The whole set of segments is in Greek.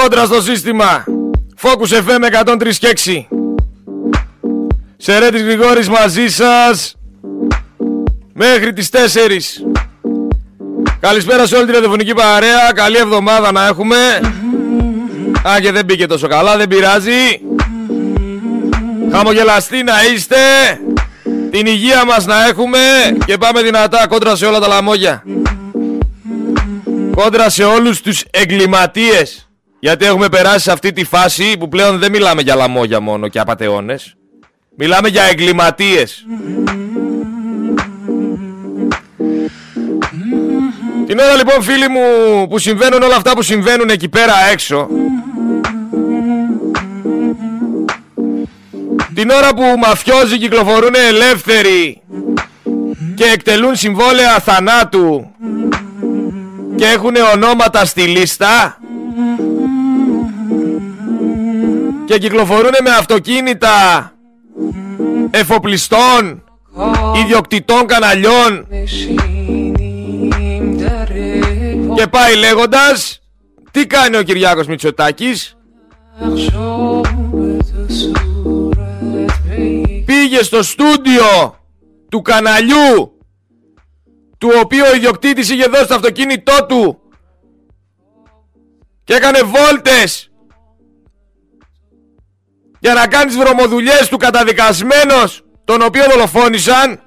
Κόντρα στο σύστημα. Focus FM 103 και 6. Σερέτης Γρηγόρης μαζί σας. Μέχρι τις 4. Καλησπέρα σε όλη την ραδιοφωνική παρέα. Καλή εβδομάδα να έχουμε. Α, και δεν μπήκε τόσο καλά, δεν πειράζει. Χαμογελαστοί να είστε. Την υγεία μας να έχουμε. Και πάμε δυνατά κόντρα σε όλα τα λαμόγια. Κόντρα σε όλους τους εγκληματίες. Γιατί έχουμε περάσει σε αυτή τη φάση που πλέον δεν μιλάμε για λαμόγια μόνο και απατεώνες. Μιλάμε για εγκληματίες. Την ώρα λοιπόν φίλοι μου που συμβαίνουν όλα αυτά που συμβαίνουν εκεί πέρα έξω Την ώρα που μαφιόζοι κυκλοφορούν ελεύθεροι και εκτελούν συμβόλαια θανάτου και έχουν ονόματα στη λίστα και κυκλοφορούν με αυτοκίνητα εφοπλιστών, ιδιοκτητών καναλιών. και πάει λέγοντας τι κάνει ο Κυριάκος Μητσοτάκης; Πήγε στο στούντιο του καναλιού του οποίου ο ιδιοκτήτης είχε δώσει το αυτοκίνητό του και έκανε βόλτες για να κάνεις τις βρωμοδουλειές του καταδικασμένος τον οποίο δολοφόνησαν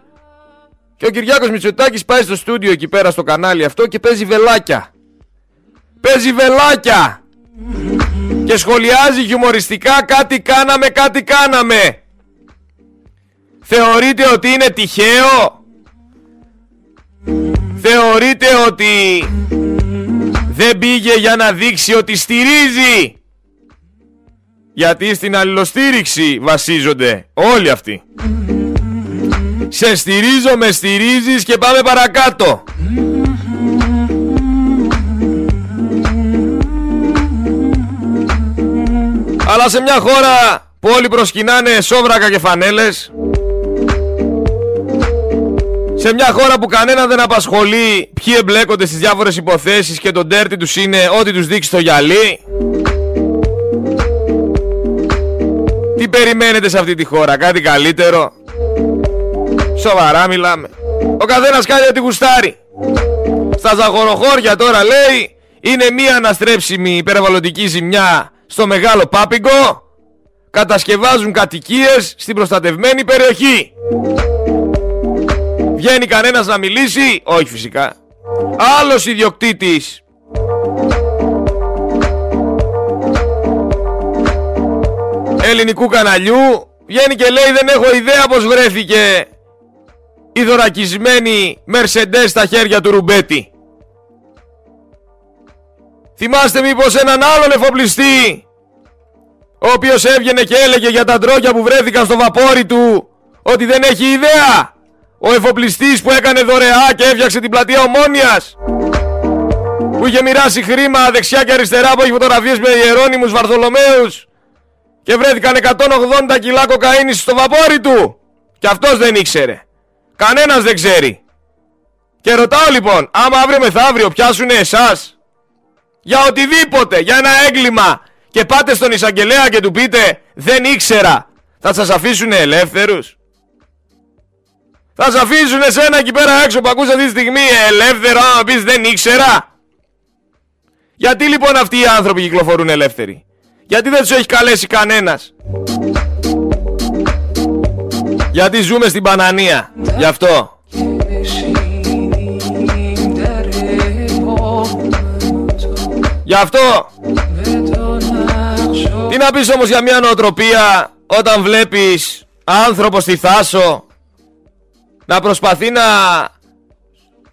και ο Κυριάκος Μητσοτάκης πάει στο στούντιο εκεί πέρα στο κανάλι αυτό και παίζει βελάκια. Παίζει βελάκια. Και σχολιάζει χιουμοριστικά κάτι κάναμε, κάτι κάναμε. Θεωρείτε ότι είναι τυχαίο; Θεωρείτε ότι δεν πήγε για να δείξει ότι στηρίζει; Γιατί στην αλληλοστήριξη βασίζονται όλοι αυτοί. Σε στηρίζω, με στηρίζεις και πάμε παρακάτω. Αλλά σε μια χώρα που όλοι προσκυνάνε σόβρακα και φανέλες σε μια χώρα που κανένα δεν απασχολεί ποιοι εμπλέκονται στις διάφορες υποθέσεις και το ντέρτι τους είναι ό,τι τους δείξει το γυαλί Τι περιμένετε σε αυτή τη χώρα, κάτι καλύτερο; Σοβαρά μιλάμε. Ο καθένας κάνει ό,τι γουστάρει. Στα ζαχοροχώρια τώρα λέει είναι μία αναστρέψιμη υπερβαλλοντική ζημιά στο μεγάλο πάπιγκο. Κατασκευάζουν κατοικίες στην προστατευμένη περιοχή. Βγαίνει κανένας να μιλήσει; Όχι φυσικά. Άλλος ιδιοκτήτης ελληνικού καναλιού βγαίνει και λέει δεν έχω ιδέα πως βρέθηκε η δωρακισμένη Mercedes στα χέρια του Ρουμπέτη. Θυμάστε μήπως έναν άλλον εφοπλιστή ο οποίος έβγαινε και έλεγε για τα ντρόκια που βρέθηκαν στο βαπόρι του ότι δεν έχει ιδέα. Ο εφοπλιστής που έκανε δωρεά και έφτιαξε την πλατεία Ομόνιας που είχε μοιράσει χρήμα δεξιά και αριστερά που έχει φωτογραφίες με Ιερώνυμους Βαρθολομαίους και βρέθηκαν 180 κιλά κοκαίνης στο βαπόρι του και αυτός δεν ήξερε. Κανένας δεν ξέρει. Και ρωτάω λοιπόν, άμα αύριο μεθαύριο πιάσουνε εσάς για οτιδήποτε, για ένα έγκλημα και πάτε στον εισαγγελέα και του πείτε δεν ήξερα, θα σας αφήσουν ελεύθερους; Θα σας αφήσουν εσένα εκεί πέρα έξω που ακούς αυτή τη στιγμή ελεύθερο άμα πεις δεν ήξερα. Γιατί λοιπόν αυτοί οι άνθρωποι κυκλοφορούν ελεύθεροι; Γιατί δεν τους έχει καλέσει κανένας. Γιατί ζούμε στην Πανανία. Γι' αυτό. Γι' αυτό. Τι να πεις όμως για μια νοοτροπία όταν βλέπεις άνθρωπο στη Θάσο να προσπαθεί να,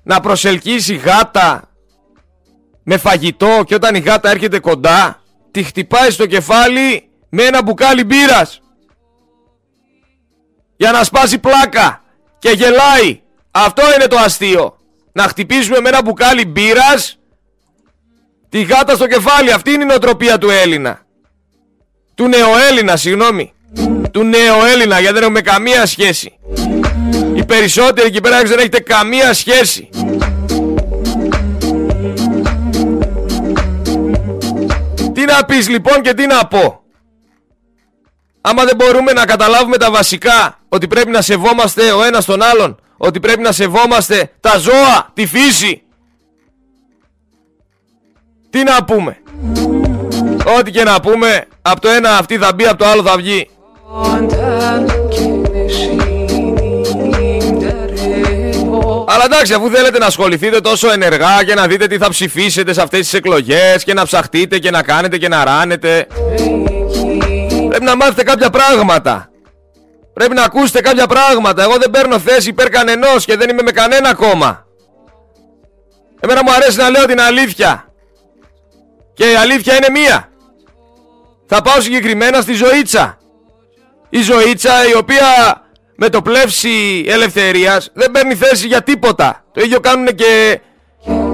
να προσελκύσει γάτα με φαγητό και όταν η γάτα έρχεται κοντά τη χτυπάει στο κεφάλι με ένα μπουκάλι μπύρας για να σπάσει πλάκα και γελάει. Αυτό είναι το αστείο. Να χτυπήσουμε με ένα μπουκάλι μπύρας τη γάτα στο κεφάλι. Αυτή είναι η νοοτροπία του Έλληνα. Του νεοέλληνα, συγγνώμη. Του νεοέλληνα, γιατί δεν έχουμε καμία σχέση. Οι περισσότεροι εκεί πέρα δεν έχετε καμία σχέση. Τι να πεις λοιπόν και τι να πω; Άμα δεν μπορούμε να καταλάβουμε τα βασικά, ότι πρέπει να σεβόμαστε ο ένας τον άλλον, ότι πρέπει να σεβόμαστε τα ζώα, τη φύση. Τι να πούμε; Ό,τι και να πούμε, από το ένα αυτή θα μπει, από το άλλο θα βγει. Αλλά εντάξει, αφού θέλετε να ασχοληθείτε τόσο ενεργά και να δείτε τι θα ψηφίσετε σε αυτές τις εκλογές και να ψαχτείτε και να κάνετε και να ράνετε Πρέπει να μάθετε κάποια πράγματα. Πρέπει να ακούσετε κάποια πράγματα. Εγώ δεν παίρνω θέση υπέρ κανενός και δεν είμαι με κανένα κόμμα. Εμένα μου αρέσει να λέω την αλήθεια. Και η αλήθεια είναι μία. Θα πάω συγκεκριμένα στη Ζωήτσα. Η Ζωήτσα η οποία με το πλεύση ελευθερίας δεν παίρνει θέση για τίποτα. Το ίδιο κάνουν και,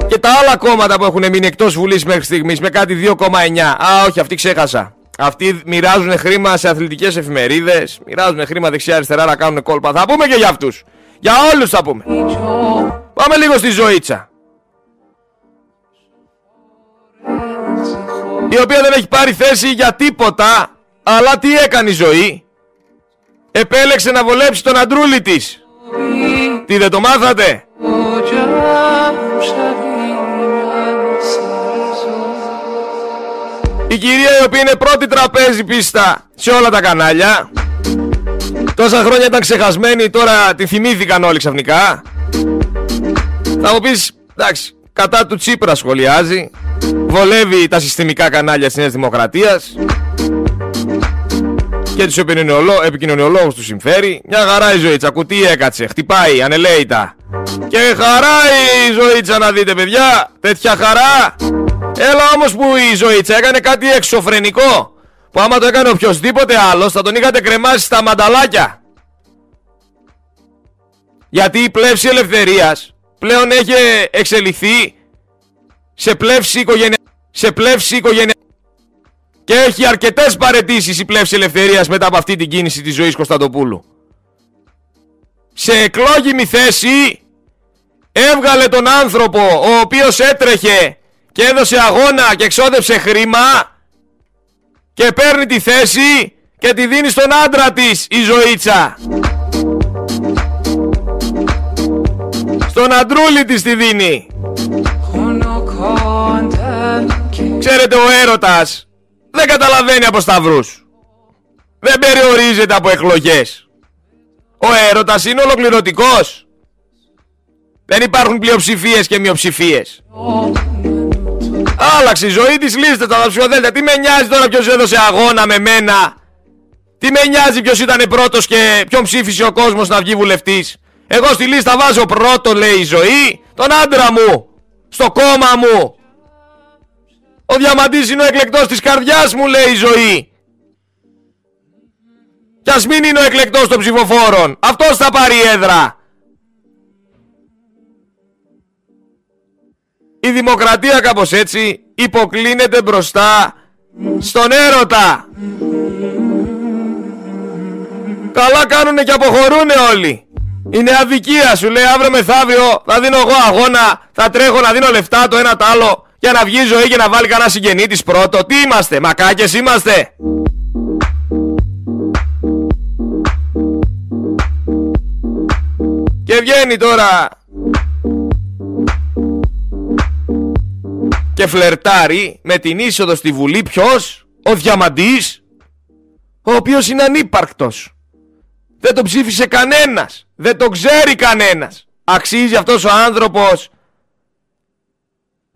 και τα άλλα κόμματα που έχουν μείνει εκτός Βουλής μέχρι στιγμής με κάτι 2,9. Α, όχι, αυτοί ξέχασα. Αυτοί μοιράζουν χρήμα σε αθλητικές εφημερίδες, μοιράζουν χρήμα δεξιά-αριστερά να κάνουν κόλπα. Θα πούμε και για αυτούς. Για όλους θα πούμε. Πάμε λίγο στη ζωήτσα. Η οποία δεν έχει πάρει θέση για τίποτα, αλλά τι έκανε η ζωή; Επέλεξε να βολέψει τον αντρούλη της. Τι δεν το μάθατε; Η κυρία η οποία είναι πρώτη τραπέζι πίστα σε όλα τα κανάλια. Τόσα χρόνια ήταν ξεχασμένη, τώρα τη θυμήθηκαν όλοι ξαφνικά. Θα μου πεις, εντάξει, κατά του Τσίπρα σχολιάζει. Βολεύει τα συστημικά κανάλια της Νέας Δημοκρατίας και τους επικοινωνιολόγους τους συμφέρει. Μια χαρά η ζωήτσα, κουτί έκατσε, χτυπάει, ανελαίητα. Και χαρά η ζωήτσα να δείτε παιδιά, τέτοια χαρά. Έλα όμως που η ζωήτσα έκανε κάτι εξωφρενικό. Που άμα το έκανε οποιοδήποτε άλλος θα τον είχατε κρεμάσει στα μανταλάκια. Γιατί η πλεύση ελευθερίας πλέον έχει εξελιχθεί σε πλεύση οικογενεια... σε πλεύση οικογενεια... Και έχει αρκετές παρετήσεις η πλεύση ελευθερίας μετά από αυτή την κίνηση της ζωής Κωνσταντοπούλου. Σε εκλόγιμη θέση έβγαλε τον άνθρωπο ο οποίος έτρεχε και έδωσε αγώνα και εξόδεψε χρήμα και παίρνει τη θέση και τη δίνει στον άντρα της η ζωήτσα. Στον αντρούλη της τη δίνει. Ξέρετε ο έρωτας δεν καταλαβαίνει από σταυρούς. Δεν περιορίζεται από εκλογές. Ο έρωτας είναι ολοκληρωτικός. Δεν υπάρχουν πλειοψηφίες και μειοψηφίες. Άλλαξε η ζωή της λίστας τα ψηφοδέλτια. Τι με νοιάζει τώρα ποιος έδωσε αγώνα με μένα; Τι με νοιάζει ποιος ήταν πρώτος και ποιον ψήφισε ο κόσμος να βγει βουλευτής; Εγώ στη λίστα βάζω πρώτο λέει η ζωή τον άντρα μου. Στο κόμμα μου. Ο Διαμαντής είναι ο εκλεκτός της καρδιάς μου λέει η ζωή. Κι ας μην είναι ο εκλεκτός των ψηφοφόρων. Αυτός θα πάρει έδρα. Η δημοκρατία κάπως έτσι υποκλίνεται μπροστά στον έρωτα. Καλά κάνουνε και αποχωρούνε όλοι. Είναι αδικία σου λέει αύριο μεθαύριο θα δίνω εγώ αγώνα, θα τρέχω να δίνω λεφτά το ένα το άλλο για να βγει ζωή και να βάλει κανένα συγγενή της πρώτο. Τι είμαστε, μακάκες είμαστε; Και βγαίνει τώρα και φλερτάρει με την είσοδο στη Βουλή ποιος, ο Διαμαντής, ο οποίος είναι ανύπαρκτος. Δεν τον ψήφισε κανένας, δεν τον ξέρει κανένας. Αξίζει αυτός ο άνθρωπος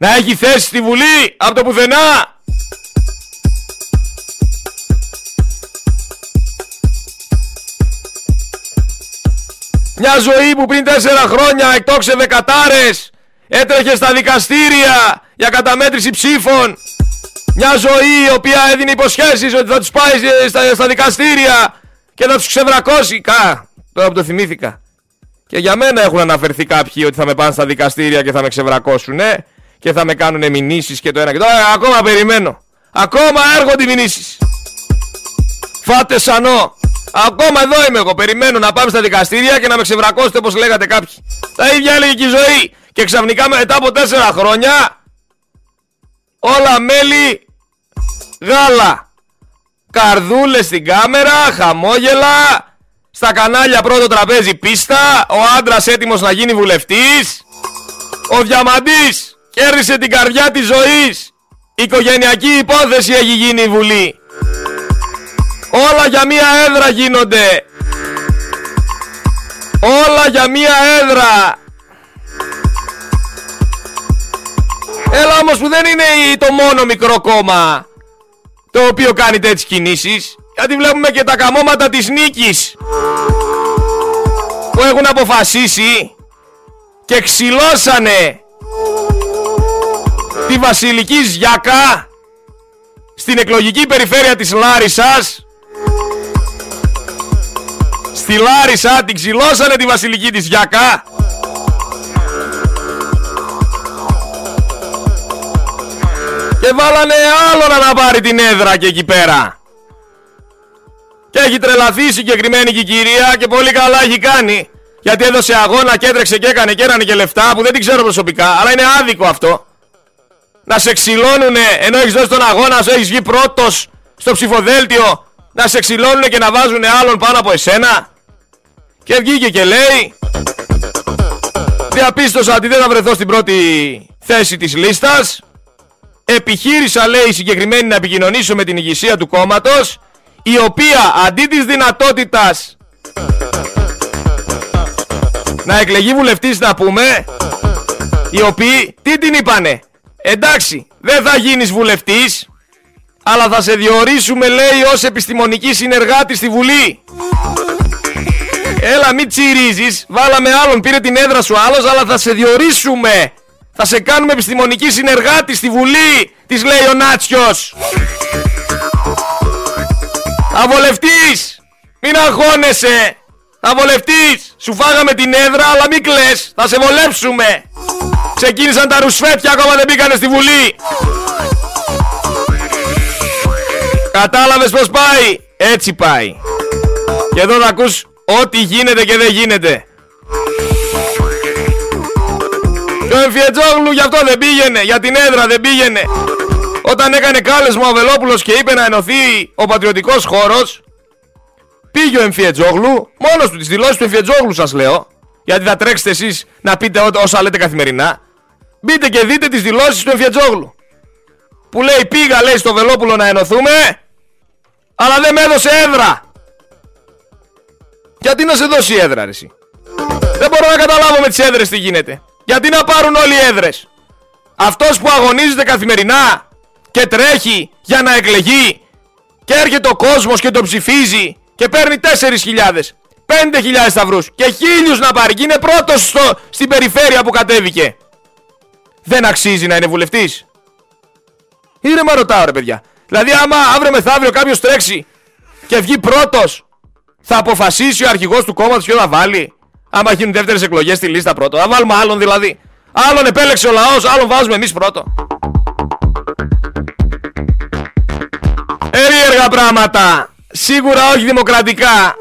να έχει θέση στη Βουλή από το πουθενά. Μια ζωή που πριν τέσσερα χρόνια εκτόξευε κατάρες, έτρεχε στα δικαστήρια για καταμέτρηση ψήφων. Μια ζωή η οποία έδινε υποσχέσεις ότι θα τους πάει στα, στα δικαστήρια και θα τους ξεβρακώσει. Κα, τώρα που το θυμήθηκα. Και για μένα έχουν αναφερθεί κάποιοι ότι θα με πάνε στα δικαστήρια και θα με ξεβρακώσουν, ε και θα με κάνουν μηνύσεις και το ένα και το άλλο. Ε, ακόμα περιμένω. Ακόμα έρχονται οι μηνύσεις. Φάτε σανό. Ακόμα εδώ είμαι εγώ. Περιμένω να πάμε στα δικαστήρια και να με ξεβρακώσετε όπως λέγατε κάποιοι. Τα ίδια έλεγε και η ζωή. Και ξαφνικά μετά από τέσσερα χρόνια όλα μέλη γάλα. Καρδούλες στην κάμερα, χαμόγελα. Στα κανάλια πρώτο τραπέζι πίστα. Ο άντρας έτοιμος να γίνει βουλευτής. Ο Διαμαντής κέρδισε την καρδιά της ζωής. Οικογενειακή υπόθεση έχει γίνει η Βουλή. Όλα για μία έδρα γίνονται. Όλα για μία έδρα. Έλα όμως που δεν είναι το μόνο μικρό κόμμα το οποίο κάνει τέτοιες κινήσεις γιατί βλέπουμε και τα καμώματα της νίκης που έχουν αποφασίσει και ξυλώσανε τη Βασιλική Γιάκα στην εκλογική περιφέρεια της Λάρισας. Στη Λάρισα την ξυλώσανε τη Βασιλική της Γιάκα και βάλανε άλλο να πάρει την έδρα και εκεί πέρα. Και έχει τρελαθεί η συγκεκριμένη και η κυρία και πολύ καλά έχει κάνει. Γιατί έδωσε αγώνα και έτρεξε και έκανε και έρανε και λεφτά που δεν την ξέρω προσωπικά αλλά είναι άδικο αυτό να σε ξυλώνουνε ενώ έχεις δώσει τον αγώνα σου, έχεις βγει πρώτος στο ψηφοδέλτιο να σε ξυλώνουνε και να βάζουνε άλλον πάνω από εσένα. Και βγήκε και λέει διαπίστωσα ότι δεν θα βρεθώ στην πρώτη θέση της λίστας. Επιχείρησα λέει συγκεκριμένη να επικοινωνήσω με την ηγεσία του κόμματος η οποία αντί της δυνατότητας να εκλεγεί βουλευτής να πούμε οι οποίοι τι την είπανε; Εντάξει δεν θα γίνεις βουλευτής αλλά θα σε διορίσουμε λέει ως επιστημονική συνεργάτη στη Βουλή. Έλα μην τσιρίζεις. Βάλαμε άλλον πήρε την έδρα σου άλλος Αλλά θα σε διορίσουμε. Θα σε κάνουμε επιστημονική συνεργάτη στη Βουλή Της λέει ο Νάτσιος. Θα βολευτείς. Μην αγχώνεσαι. Θα βολευτείς. Σου φάγαμε την έδρα αλλά μην κλαις. Θα σε βολέψουμε Ξεκίνησαν τα ρουσφέτια ακόμα δεν μπήκανε στη Βουλή Κατάλαβες πως πάει; Έτσι πάει Και εδώ θα ακούς Ό,τι γίνεται και δεν γίνεται. Και ο Εμφιετζόγλου γι' αυτό δεν πήγαινε, για την έδρα δεν πήγαινε. Όταν έκανε κάλεσμα ο Βελόπουλος και είπε να ενωθεί ο πατριωτικός χώρος, πήγε ο Εμφιετζόγλου, μόνος του τις δηλώσεις του Εμφιετζόγλου σας λέω, γιατί θα τρέξετε εσείς να πείτε όσα λέτε καθημερινά, μπείτε και δείτε τις δηλώσεις του Εμφιετζόγλου. Που λέει πήγα λέει στο Βελόπουλο να ενωθούμε, αλλά δεν με έδωσε έδρα. Γιατί να σε δώσει έδρα, ρε, εσύ; Δεν μπορώ να καταλάβω με τις έδρες τι γίνεται. Γιατί να πάρουν όλοι οι έδρες; Αυτός που αγωνίζεται καθημερινά και τρέχει για να εκλεγεί και έρχεται ο κόσμος και το ψηφίζει και παίρνει 4.000, 5.000 σταυρούς και χίλιους να πάρει και είναι πρώτος στο, στην περιφέρεια που κατέβηκε. Δεν αξίζει να είναι βουλευτής. Ήρεμα ρωτάω ρε παιδιά. Δηλαδή άμα αύριο μεθαύριο κάποιος τρέξει και βγει πρώτος θα αποφασίσει ο αρχηγός του κόμματος ποιο θα βάλει; Άμα γίνουν δεύτερες εκλογές στη λίστα πρώτο. Θα βάλουμε άλλον δηλαδή. Άλλον επέλεξε ο λαός, άλλον βάζουμε εμείς πρώτο. Περίεργα πράγματα. Σίγουρα όχι δημοκρατικά.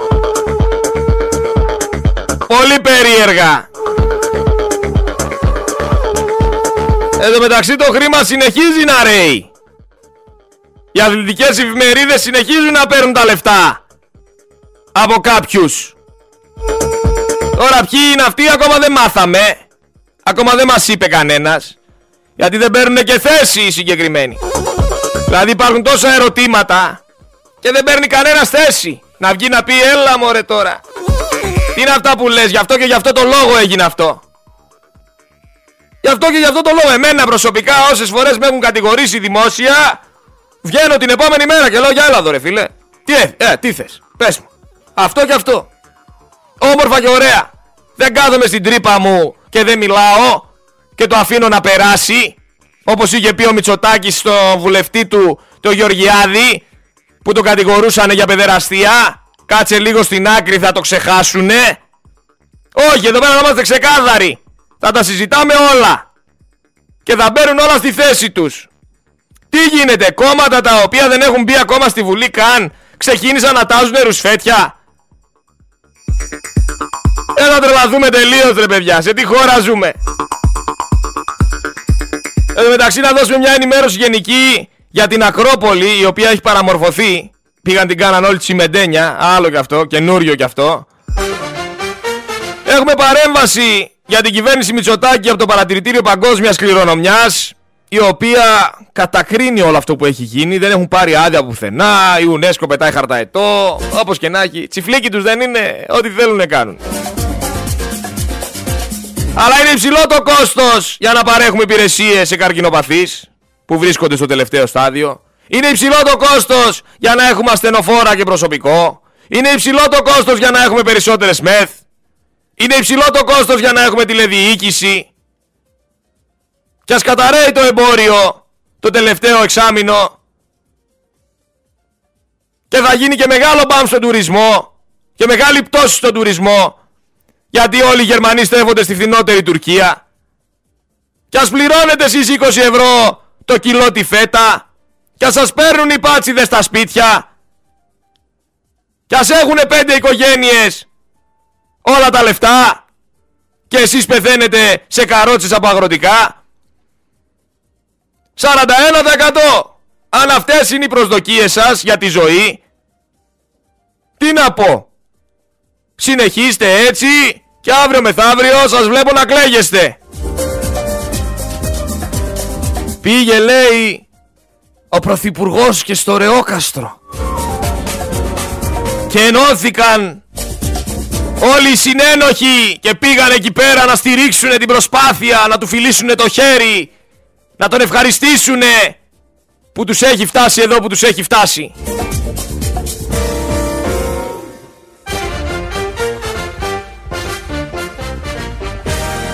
Πολύ περίεργα. Εδώ μεταξύ το χρήμα συνεχίζει να ρέει. Οι αθλητικές εφημερίδες συνεχίζουν να παίρνουν τα λεφτά από κάποιους. Τώρα ποιοι είναι αυτοί ακόμα δεν μάθαμε. Ακόμα δεν μας είπε κανένας. Γιατί δεν παίρνουν και θέση οι συγκεκριμένοι. Δηλαδή υπάρχουν τόσα ερωτήματα και δεν παίρνει κανένας θέση. Να βγει να πει έλα μωρέ τώρα. Τι είναι αυτά που λες, γι' αυτό και γι' αυτό το λόγο έγινε αυτό. Γι' αυτό και γι' αυτό το λόγο. Εμένα προσωπικά όσες φορές με έχουν κατηγορήσει δημόσια, βγαίνω την επόμενη μέρα και λέω για έλα ρε φίλε. Τι, ε, ε, τι θες, πες μου. Αυτό και αυτό. Όμορφα και ωραία. Δεν κάθομαι στην τρύπα μου και δεν μιλάω και το αφήνω να περάσει. Όπως είχε πει ο Μητσοτάκης στο βουλευτή του, το Γεωργιάδη, που το κατηγορούσαν για παιδεραστία. Κάτσε λίγο στην άκρη θα το ξεχάσουνε. Όχι, εδώ πέρα να είμαστε ξεκάθαροι. Θα τα συζητάμε όλα. Και θα μπαίνουν όλα στη θέση τους. Τι γίνεται, κόμματα τα οποία δεν έχουν μπει ακόμα στη Βουλή καν, ξεκίνησαν να τάζουν ρουσφέτια; Έλα τρελαθούμε τελείως ρε παιδιά, σε τι χώρα ζούμε. Εδώ μεταξύ να δώσουμε μια ενημέρωση γενική για την Ακρόπολη η οποία έχει παραμορφωθεί. Πήγαν την κάναν όλη τη σημεντένια, άλλο κι αυτό, καινούριο κι αυτό. Έχουμε παρέμβαση για την κυβέρνηση Μητσοτάκη από το Παρατηρητήριο Παγκόσμιας Κληρονομιάς η οποία κατακρίνει όλο αυτό που έχει γίνει. Δεν έχουν πάρει άδεια πουθενά. Η UNESCO πετάει χαρταετό. Όπως και να έχει. Τσιφλίκι τους δεν είναι. Ό,τι θέλουν να κάνουν. Αλλά είναι υψηλό το κόστος για να παρέχουμε υπηρεσίες σε καρκινοπαθείς που βρίσκονται στο τελευταίο στάδιο. Είναι υψηλό το κόστος για να έχουμε ασθενοφόρα και προσωπικό. Είναι υψηλό το κόστος για να έχουμε περισσότερες μεθ. Είναι υψηλό το κόστος για να έχουμε τηλεδιοίκηση. Και ας καταραίει το εμπόριο το τελευταίο εξάμεινο και θα γίνει και μεγάλο μπαμ στον τουρισμό και μεγάλη πτώση στον τουρισμό γιατί όλοι οι Γερμανοί στρέφονται στη φθηνότερη Τουρκία και ας πληρώνετε εσείς 20 ευρώ το κιλό τη φέτα και ας σας παίρνουν οι πάτσιδες στα σπίτια. Και ας έχουν πέντε οικογένειες. Όλα τα λεφτά. Και εσείς πεθαίνετε σε καρότσες από αγροτικά. 41% αν αυτές είναι οι προσδοκίες σας για τη ζωή τι να πω. Συνεχίστε έτσι και αύριο μεθαύριο σας βλέπω να κλαίγεστε. Πήγε λέει ο Πρωθυπουργός και στο Ρεόκαστρο και ενώθηκαν όλοι οι συνένοχοι και πήγαν εκεί πέρα να στηρίξουν την προσπάθεια να του φιλήσουν το χέρι να τον ευχαριστήσουνε που τους έχει φτάσει εδώ που τους έχει φτάσει.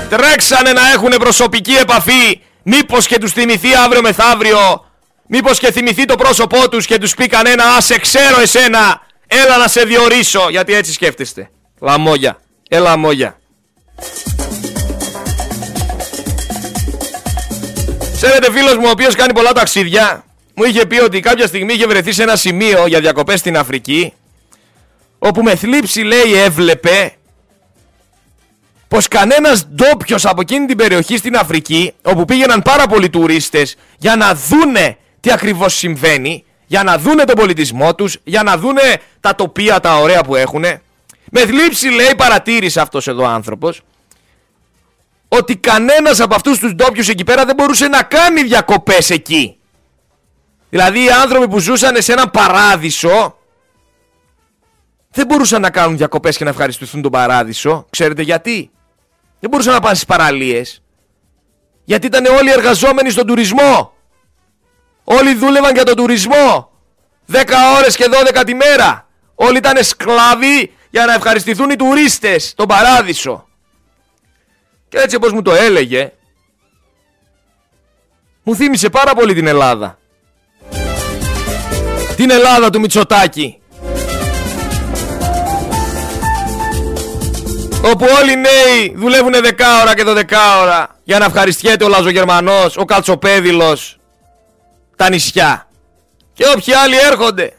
Τρέξανε να έχουν προσωπική επαφή Μήπως και τους θυμηθεί αύριο μεθαύριο Μήπως και θυμηθεί το πρόσωπό τους και τους πει κανένα Α σε ξέρω εσένα Έλα να σε διορίσω Γιατί έτσι σκέφτεστε. Λαμόγια. Έλα μόγια Ξέρετε φίλος μου ο οποίος κάνει πολλά ταξίδια Μου είχε πει ότι κάποια στιγμή είχε βρεθεί σε ένα σημείο για διακοπές στην Αφρική Όπου με θλίψη λέει έβλεπε Πως κανένας ντόπιος από εκείνη την περιοχή στην Αφρική Όπου πήγαιναν πάρα πολλοί τουρίστες Για να δούνε τι ακριβώς συμβαίνει Για να δούνε τον πολιτισμό τους Για να δούνε τα τοπία τα ωραία που έχουν Με θλίψη λέει παρατήρησε αυτός εδώ ο άνθρωπος ότι κανένας από αυτούς τους ντόπιους εκεί πέρα δεν μπορούσε να κάνει διακοπές εκεί. Δηλαδή οι άνθρωποι που ζούσαν σε έναν παράδεισο δεν μπορούσαν να κάνουν διακοπές και να ευχαριστηθούν τον παράδεισο. Ξέρετε γιατί; Δεν μπορούσαν να πάνε στις παραλίες. Γιατί ήταν όλοι εργαζόμενοι στον τουρισμό. Όλοι δούλευαν για τον τουρισμό. 10 ώρες και 12 τη μέρα. Όλοι ήταν σκλάβοι για να ευχαριστηθούν οι τουρίστες, τον παράδεισο. Και έτσι όπως μου το έλεγε, μου θύμισε πάρα πολύ την Ελλάδα. Την Ελλάδα του Μητσοτάκη. Όπου όλοι οι νέοι δουλεύουν 10 ώρα και 12 ώρα για να ευχαριστιέται ο Λαζογερμανός, ο Καλτσοπέδηλος, τα νησιά. Και όποιοι άλλοι έρχονται.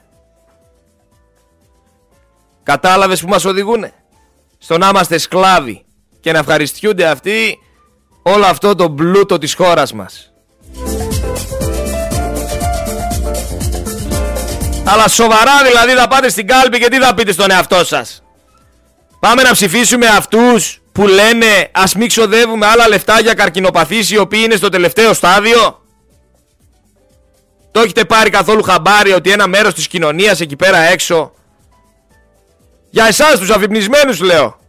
Κατάλαβες που μας οδηγούνε; Στο να είμαστε σκλάβοι και να ευχαριστιούνται αυτοί όλο αυτό το πλούτο της χώρας μας. Αλλά σοβαρά δηλαδή θα πάτε στην κάλπη και τι θα πείτε στον εαυτό σας. Πάμε να ψηφίσουμε αυτούς που λένε ας μην ξοδεύουμε άλλα λεφτά για καρκινοπαθείς οι οποίοι είναι στο τελευταίο στάδιο. Το έχετε πάρει καθόλου χαμπάρι ότι ένα μέρος της κοινωνίας εκεί πέρα έξω; Για εσάς τους αφυπνισμένους λέω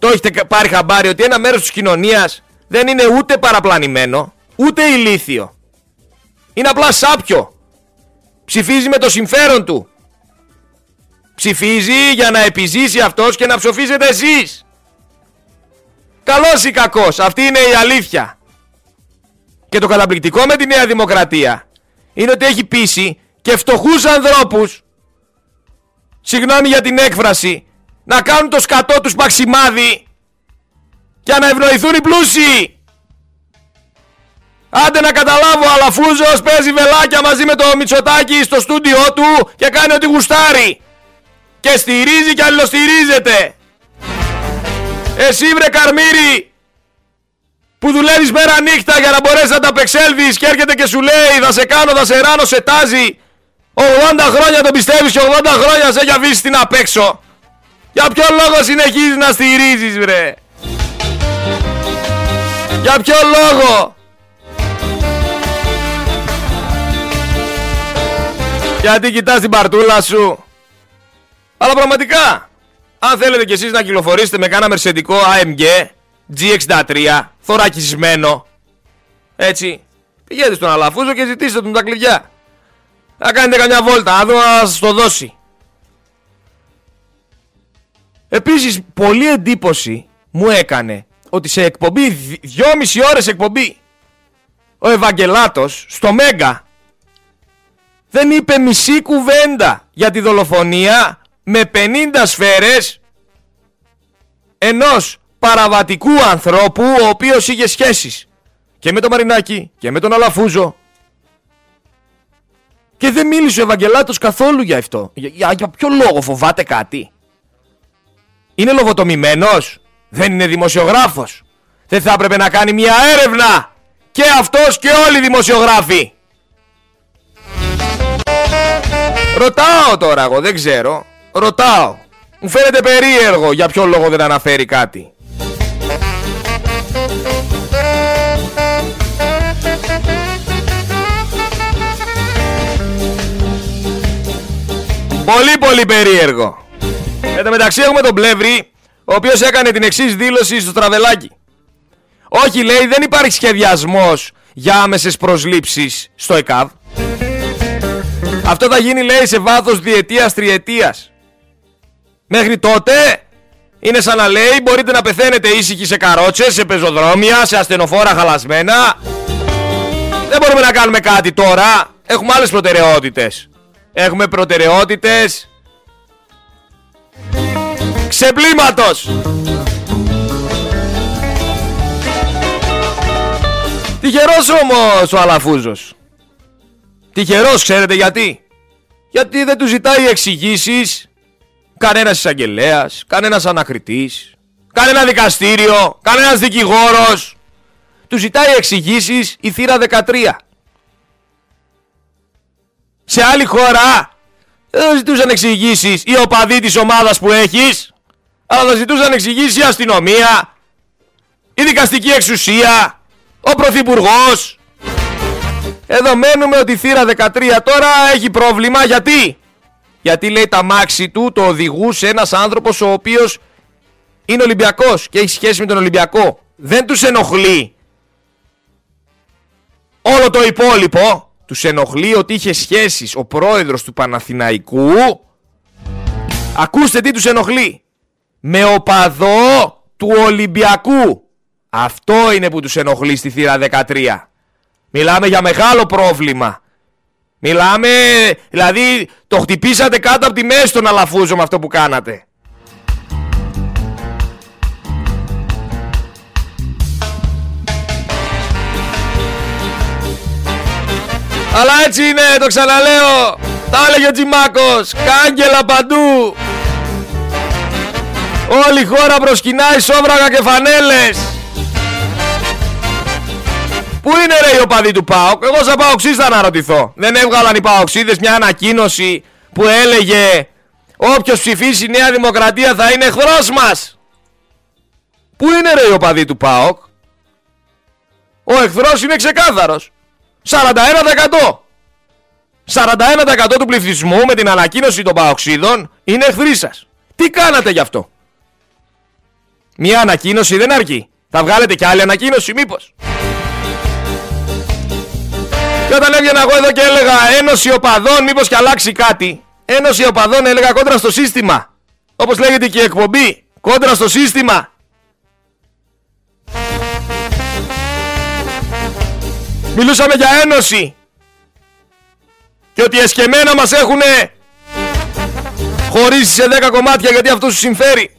το έχετε πάρει χαμπάρι ότι ένα μέρος της κοινωνίας δεν είναι ούτε παραπλανημένο, ούτε ηλίθιο. Είναι απλά σάπιο. Ψηφίζει με το συμφέρον του. Ψηφίζει για να επιζήσει αυτός και να ψοφίζετε εσείς. Καλός ή κακός, αυτή είναι η αλήθεια. Και το καταπληκτικό με τη Νέα Δημοκρατία είναι ότι έχει πείσει και φτωχούς ανθρώπους, συγγνώμη για την έκφραση, να κάνουν το σκατό τους μαξιμάδι για να ευνοηθούν οι πλούσιοι. Άντε να καταλάβω, αλλά Φούζος παίζει βελάκια μαζί με το Μητσοτάκι στο στούντιό του και κάνει ό,τι γουστάρει. Και στηρίζει και αλληλοστηρίζεται. Εσύ βρε Καρμύρη, που δουλεύεις μέρα νύχτα για να μπορέσεις να τα απεξέλθεις και έρχεται και σου λέει θα σε κάνω, θα σε ράνω, σε τάζει 80 χρόνια το πιστεύεις και 80 χρόνια σε έχει αφήσει την απ' έξω. Για ποιο λόγο συνεχίζεις να στηρίζεις βρε; Για ποιο λόγο; Γιατί κοιτάς την παρτούλα σου. Αλλά πραγματικά, αν θέλετε κι εσείς να κυκλοφορήσετε με κάνα μερσεντικό AMG G63, θωρακισμένο, έτσι, πηγαίνετε στον Αλαφούζο και ζητήστε τον τα κλειδιά. Να κάνετε καμιά βόλτα, να δω να σας το δώσει. Επίσης, πολύ εντύπωση μου έκανε ότι σε εκπομπή, δυόμιση ώρες εκπομπή, ο Ευαγγελάτος στο Μέγκα δεν είπε μισή κουβέντα για τη δολοφονία με 50 σφαίρες ενός παραβατικού ανθρώπου ο οποίος είχε σχέσεις και με τον Μαρινάκη και με τον Αλαφούζο και δεν μίλησε ο Ευαγγελάτος καθόλου για αυτό. Για, για ποιο λόγο φοβάται κάτι; Είναι λογοτομημένος; Δεν είναι δημοσιογράφος; Δεν θα έπρεπε να κάνει μια έρευνα; Και αυτός και όλοι οι δημοσιογράφοι. Ρωτάω τώρα εγώ, δεν ξέρω. Ρωτάω. Μου φαίνεται περίεργο για ποιο λόγο δεν αναφέρει κάτι. Πολύ πολύ περίεργο. Εν τω μεταξύ έχουμε τον Πλεύρη, ο οποίος έκανε την εξής δήλωση στο τραβελάκι. Όχι λέει δεν υπάρχει σχεδιασμός για άμεσες προσλήψεις στο ΕΚΑΒ. Αυτό θα γίνει λέει σε βάθος διετίας τριετίας. Μέχρι τότε είναι σαν να λέει μπορείτε να πεθαίνετε ήσυχοι σε καρότσες, σε πεζοδρόμια, σε ασθενοφόρα χαλασμένα. Δεν μπορούμε να κάνουμε κάτι τώρα. Έχουμε άλλες προτεραιότητες. Έχουμε προτεραιότητες ξεπλήματος. Τυχερός όμως ο Αλαφούζος. Τυχερός ξέρετε γιατί. Γιατί δεν του ζητάει εξηγήσεις κανένας εισαγγελέας, κανένας ανακριτής, κανένα δικαστήριο, κανένας δικηγόρος. Του ζητάει εξηγήσεις η θύρα 13. Σε άλλη χώρα δεν ζητούσαν εξηγήσεις οι οπαδοί της ομάδας που έχεις, αλλά θα ζητούσαν εξηγήσεις η αστυνομία, η δικαστική εξουσία, ο πρωθυπουργός. Εδώ μένουμε ότι η θύρα 13 τώρα έχει πρόβλημα γιατί; Γιατί λέει τα μάξι του το οδηγούσε ένας άνθρωπος ο οποίος είναι Ολυμπιακός και έχει σχέση με τον Ολυμπιακό. Δεν τους ενοχλεί όλο το υπόλοιπο τους ενοχλεί ότι είχε σχέσεις ο πρόεδρος του Παναθηναϊκού. Ακούστε τι τους ενοχλεί. Με οπαδό του Ολυμπιακού. Αυτό είναι που τους ενοχλεί στη θύρα 13 Μιλάμε για μεγάλο πρόβλημα. Μιλάμε, δηλαδή το χτυπήσατε κάτω από τη μέση τον Αλαφούζο με αυτό που κάνατε Αλλά έτσι είναι, το ξαναλέω. Τα έλεγε ο Τζιμάκος. Κάγκελα παντού. Όλη η χώρα προσκυνάει σόβραγα και φανέλες. Πού είναι ρε οι οπαδοί του ΠΑΟΚ, εγώ σαν ΠΑΟΚΣΙς θα αναρωτηθώ. Δεν έβγαλαν οι ΠΑΟΚΣΙΔες μια ανακοίνωση που έλεγε Όποιος ψηφίσει Νέα Δημοκρατία θα είναι εχθρός μας. Πού είναι ρε οι οπαδοί του ΠΑΟΚ; Ο εχθρός είναι ξεκάθαρος. 41%. 41% του πληθυσμού με την ανακοίνωση των παοξίδων είναι εχθροί σας. Τι κάνατε γι' αυτό; Μια ανακοίνωση δεν αρκεί. Θα βγάλετε και άλλη ανακοίνωση μήπως; Και όταν έβγαινα εγώ εδώ και έλεγα Ένωση οπαδών μήπως και αλλάξει κάτι. Ένωση οπαδών έλεγα κόντρα στο σύστημα. Όπως λέγεται και η εκπομπή. Κόντρα στο σύστημα. Μιλούσαμε για ένωση. Και ότι εσκεμένα μας έχουν χωρίσει σε 10 κομμάτια γιατί αυτό σου συμφέρει.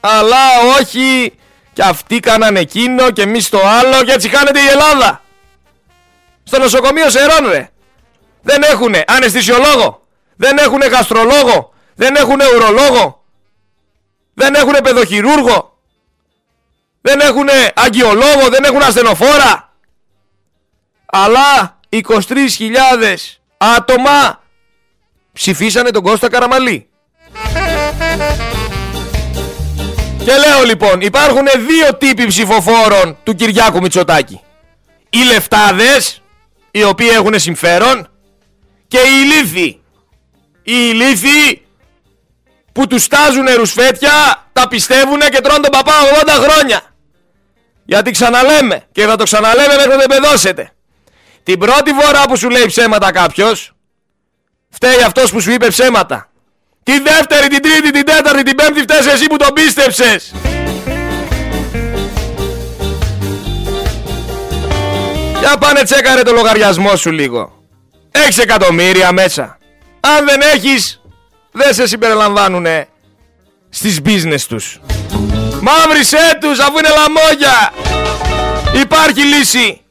Αλλά όχι. Και αυτοί κάνανε εκείνο και εμείς το άλλο και έτσι χάνεται η Ελλάδα. Στο νοσοκομείο Σερών ρε. Δεν έχουνε αναισθησιολόγο. Δεν έχουνε γαστρολόγο. Δεν έχουνε ουρολόγο. Δεν έχουνε παιδοχειρούργο. Δεν έχουν αγκιολόγο, δεν έχουν ασθενοφόρα. Αλλά 23.000 άτομα ψηφίσανε τον Κώστα Καραμαλή. Και λέω λοιπόν, υπάρχουν δύο τύποι ψηφοφόρων του Κυριάκου Μητσοτάκη. Οι λεφτάδες, οι οποίοι έχουν συμφέρον, και οι ηλίθιοι. Οι ηλίθιοι που τους στάζουν ρουσφέτια, τα πιστεύουν και τρώνε τον παπά 80 χρόνια. Γιατί ξαναλέμε και θα το ξαναλέμε μέχρι να δεν πεδώσετε. Την πρώτη φορά που σου λέει ψέματα κάποιος, φταίει αυτός που σου είπε ψέματα. Τη δεύτερη, την τρίτη, την τέταρτη, την πέμπτη φταίεις εσύ που τον πίστεψες. Για πάνε τσέκαρε το λογαριασμό σου λίγο. Έχεις εκατομμύρια μέσα. Αν δεν έχεις, δεν σε συμπεριλαμβάνουνε στις business τους. Μαύρησέ τους αφού είναι λαμόγια. Υπάρχει λύση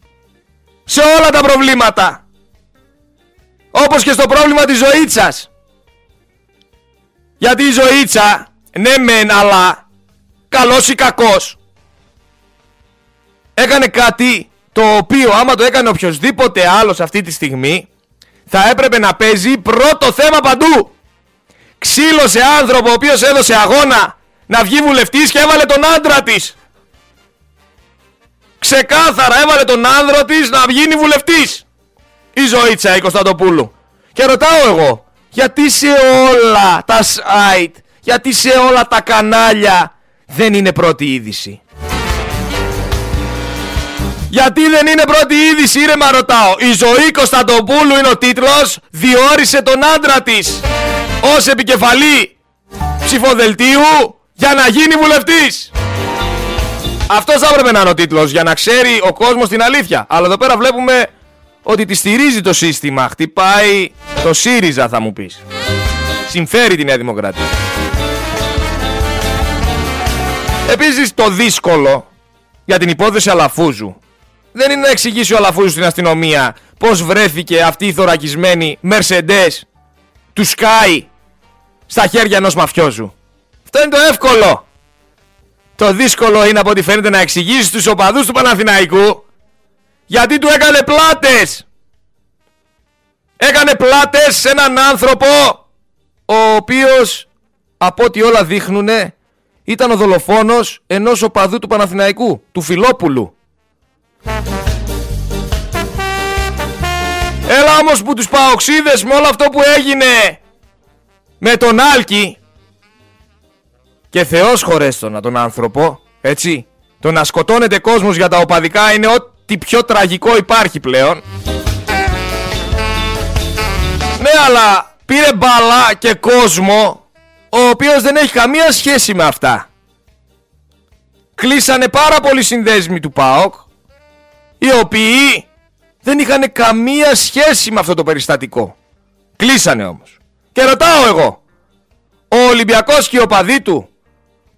σε όλα τα προβλήματα. Όπως και στο πρόβλημα της ζωήτσας. Γιατί η ζωήτσα, ναι μεν αλλά, καλός ή κακός, έκανε κάτι το οποίο άμα το έκανε οποιοδήποτε άλλος αυτή τη στιγμή, θα έπρεπε να παίζει πρώτο θέμα παντού. Ξύλωσε άνθρωπο ο οποίος έδωσε αγώνα να βγει βουλευτής και έβαλε τον άντρα της. Ξεκάθαρα έβαλε τον άνδρο της να βγει βουλευτής. Η Ζωήτσα η Κωνσταντοπούλου. Και ρωτάω εγώ, γιατί σε όλα τα site, γιατί σε όλα τα κανάλια δεν είναι πρώτη είδηση; Γιατί δεν είναι πρώτη είδηση, ρε μα ρωτάω. Η ζωή Κωνσταντοπούλου είναι ο τίτλος, διόρισε τον άντρα της ως επικεφαλή ψηφοδελτίου για να γίνει βουλευτής. Αυτός θα έπρεπε να είναι ο τίτλος για να ξέρει ο κόσμος την αλήθεια. Αλλά εδώ πέρα βλέπουμε ότι τη στηρίζει το σύστημα. Χτυπάει το ΣΥΡΙΖΑ θα μου πεις. Συμφέρει τη Νέα Δημοκρατία. Επίσης το δύσκολο για την υπόθεση Αλαφούζου δεν είναι να εξηγήσει ο Αλαφούζου στην αστυνομία πώς βρέθηκε αυτή η θωρακισμένη Mercedes του Sky στα χέρια ενός μαφιόζου. Αυτό είναι το εύκολο. Το δύσκολο είναι από ό,τι φαίνεται να εξηγήσει στους οπαδούς του Παναθηναϊκού γιατί του έκανε πλάτες. Έκανε πλάτες σε έναν άνθρωπο ο οποίος από ό,τι όλα δείχνουν ήταν ο δολοφόνος ενός οπαδού του Παναθηναϊκού, του Φιλόπουλου. Έλα όμως που τους παοξίδες με όλο αυτό που έγινε με τον Άλκη και Θεός χωρέστονα τον άνθρωπο, έτσι, το να σκοτώνεται κόσμος για τα οπαδικά είναι ό,τι πιο τραγικό υπάρχει πλέον. Ναι, αλλά πήρε μπαλά και κόσμο ο οποίος δεν έχει καμία σχέση με αυτά. Κλείσανε πάρα πολλοί συνδέσμοι του ΠΑΟΚ οι οποίοι δεν είχαν καμία σχέση με αυτό το περιστατικό. Κλείσανε όμως. Και ρωτάω εγώ, ο Ολυμπιακός και ο παδί του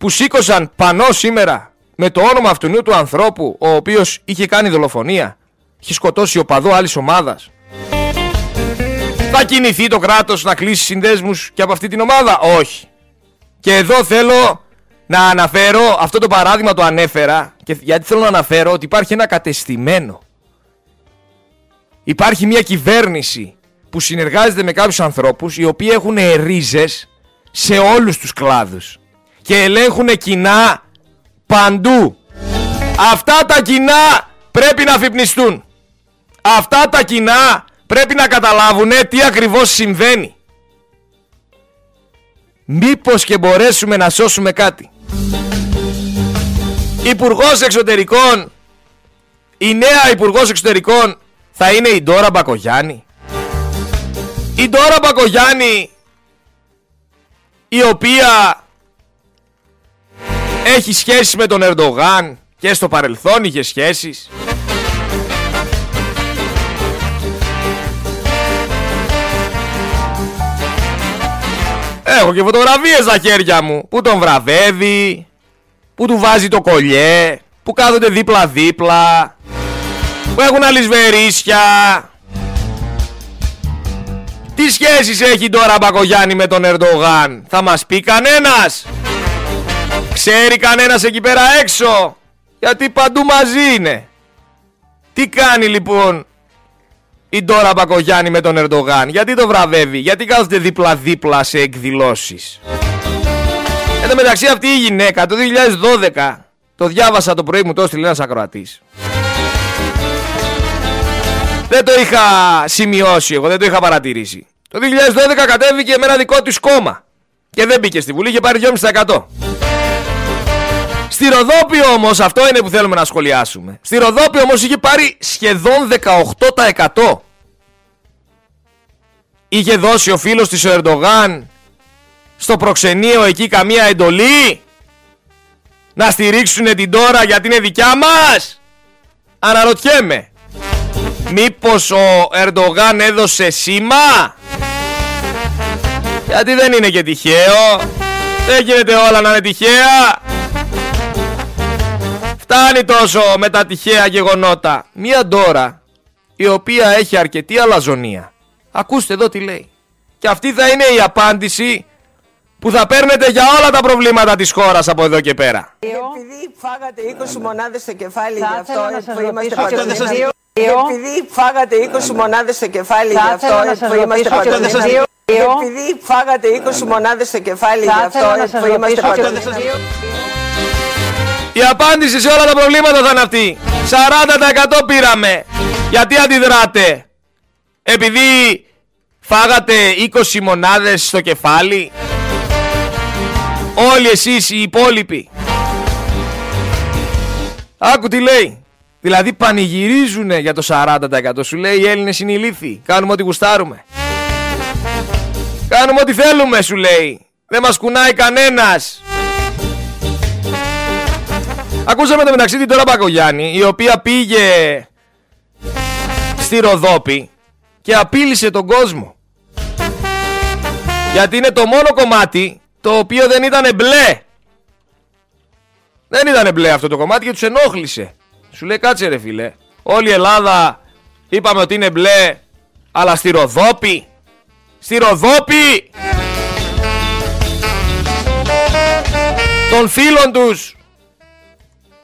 που σήκωσαν πανό σήμερα με το όνομα αυτού του ανθρώπου ο οποίος είχε κάνει δολοφονία, είχε σκοτώσει ο παδό άλλης ομάδας. Θα κινηθεί το κράτος να κλείσει συνδέσμους και από αυτή την ομάδα; Όχι. Και εδώ θέλω να αναφέρω, αυτό το παράδειγμα το ανέφερα, και γιατί θέλω να αναφέρω ότι υπάρχει ένα κατεστημένο. Υπάρχει μια κυβέρνηση που συνεργάζεται με κάποιους ανθρώπους οι οποίοι έχουν ρίζες σε όλους τους κλάδους και ελέγχουν κοινά παντού. Αυτά τα κοινά πρέπει να αφυπνιστούν. Αυτά τα κοινά πρέπει να καταλάβουν τι ακριβώς συμβαίνει. Μήπως και μπορέσουμε να σώσουμε κάτι. Υπουργός Εξωτερικών, η νέα Υπουργός Εξωτερικών θα είναι η Ντόρα Μπακογιάννη. Η Ντόρα Μπακογιάννη η οποία έχει σχέση με τον Ερντογάν και στο παρελθόν είχε σχέσεις. Έχω και φωτογραφίες στα χέρια μου που τον βραβεύει, που του βάζει το κολλιέ, που κάθονται δίπλα-δίπλα, που έχουν αλυσβερίσια. Τι σχέσεις έχει τώρα Μπακογιάννη με τον Ερντογάν, θα μας πει κανένας. Ξέρει κανένας εκεί πέρα έξω; Γιατί παντού μαζί είναι. Τι κάνει λοιπόν η Ντόρα Μπακογιάννη με τον Ερντογάν; Γιατί το βραβεύει; Γιατί κάθονται δίπλα-δίπλα σε εκδηλώσεις; Εν τω μεταξύ αυτή η γυναίκα το 2012 το διάβασα το πρωί μου το έστειλε ένας ακροατής. Δεν το είχα σημειώσει εγώ, δεν το είχα παρατηρήσει. Το 2012 κατέβηκε με ένα δικό της κόμμα. Και δεν μπήκε στη Βουλή, είχε πάρει 2,5%. Στη Ροδόπη όμως, αυτό είναι που θέλουμε να σχολιάσουμε. Στη Ροδόπη όμως είχε πάρει σχεδόν 18%. Είχε δώσει ο φίλος της ο Ερντογάν στο προξενείο εκεί καμία εντολή να στηρίξουν την τώρα γιατί είναι δικιά μας. Αναρωτιέμαι. Μήπως ο Ερντογάν έδωσε σήμα; Γιατί δεν είναι και τυχαίο. Δεν γίνεται όλα να είναι τυχαία. Φτάνει τόσο με τα τυχαία γεγονότα. Μία ντόρα η οποία έχει αρκετή αλαζονία. Ακούστε εδώ τι λέει. Και αυτή θα είναι η απάντηση που θα παίρνετε για όλα τα προβλήματα της χώρας από εδώ και πέρα. Επειδή φάγατε 20 μονάδες στο κεφάλι γι' αυτό που είμαστε παντού. Επειδή φάγατε 20 μονάδες στο κεφάλι γι' αυτό που είμαστε παντού. Επειδή φάγατε 20 μονάδες στο κεφάλι γι' αυτό που είμαστε παντού. Η απάντηση σε όλα τα προβλήματα θα είναι αυτή. 40% πήραμε. Γιατί αντιδράτε; Επειδή φάγατε 20 μονάδες στο κεφάλι. Όλοι εσείς οι υπόλοιποι. Άκου τι λέει. Δηλαδή πανηγυρίζουν για το 40%. Σου λέει οι Έλληνες είναι ηλίθιοι. Κάνουμε ό,τι γουστάρουμε. Κάνουμε ό,τι θέλουμε σου λέει. Δεν μας κουνάει κανένας. Ακούσαμε το μεταξύ την τώρα Μπακογιάννη η οποία πήγε στη Ροδόπη και απείλησε τον κόσμο. Γιατί είναι το μόνο κομμάτι το οποίο δεν ήταν μπλε. Δεν ήταν μπλε αυτό το κομμάτι και τους ενόχλησε. Σου λέει κάτσε ρε φίλε. Όλη η Ελλάδα είπαμε ότι είναι μπλε αλλά στη Ροδόπη. Στη Ροδόπη. Των φίλων τους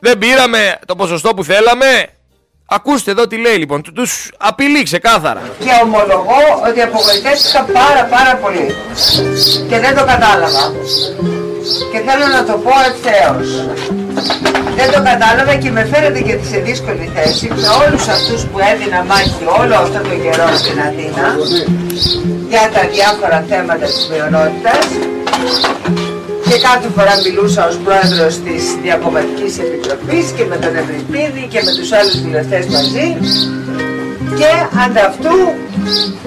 δεν πήραμε το ποσοστό που θέλαμε. Ακούστε εδώ τι λέει λοιπόν, τους απειλεί ξεκάθαρα. Και ομολογώ ότι απογοητεύτηκα πάρα πάρα πολύ. Και δεν το κατάλαβα. Και θέλω να το πω ευθέως. Δεν το κατάλαβα και με φέρετε και σε δύσκολη θέση με όλους αυτούς που έδινα μάχη όλο αυτό το καιρό στην Αθήνα για τα διάφορα θέματα της μειονότητας και κάθε φορά μιλούσα ως πρόεδρος της Διακομματικής Επιτροπής και με τον Ευρυπίδη και με τους άλλους βουλευτές μαζί και ανταυτού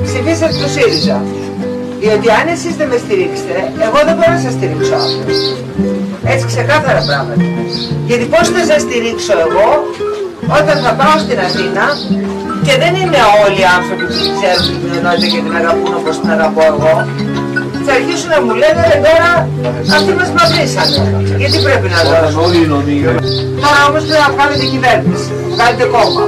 ψηφίσατε το ΣΥΡΙΖΑ. Διότι αν εσείς δεν με στηρίξετε, εγώ δεν μπορώ να σας στηρίξω Έτσι ξεκάθαρα πράγματα. Γιατί πώς θα σας στηρίξω εγώ όταν θα πάω στην Αθήνα και δεν είναι όλοι οι άνθρωποι που ξέρουν την κοινωνία και την αγαπούν όπως την αγαπώ εγώ θα αρχίσουν να μου λένε ρε τώρα αυτοί μας μαυρίσανε. Γιατί πρέπει να δώσουν; Τώρα όμως πρέπει να βγάλετε κυβέρνηση, βγάλετε κόμμα.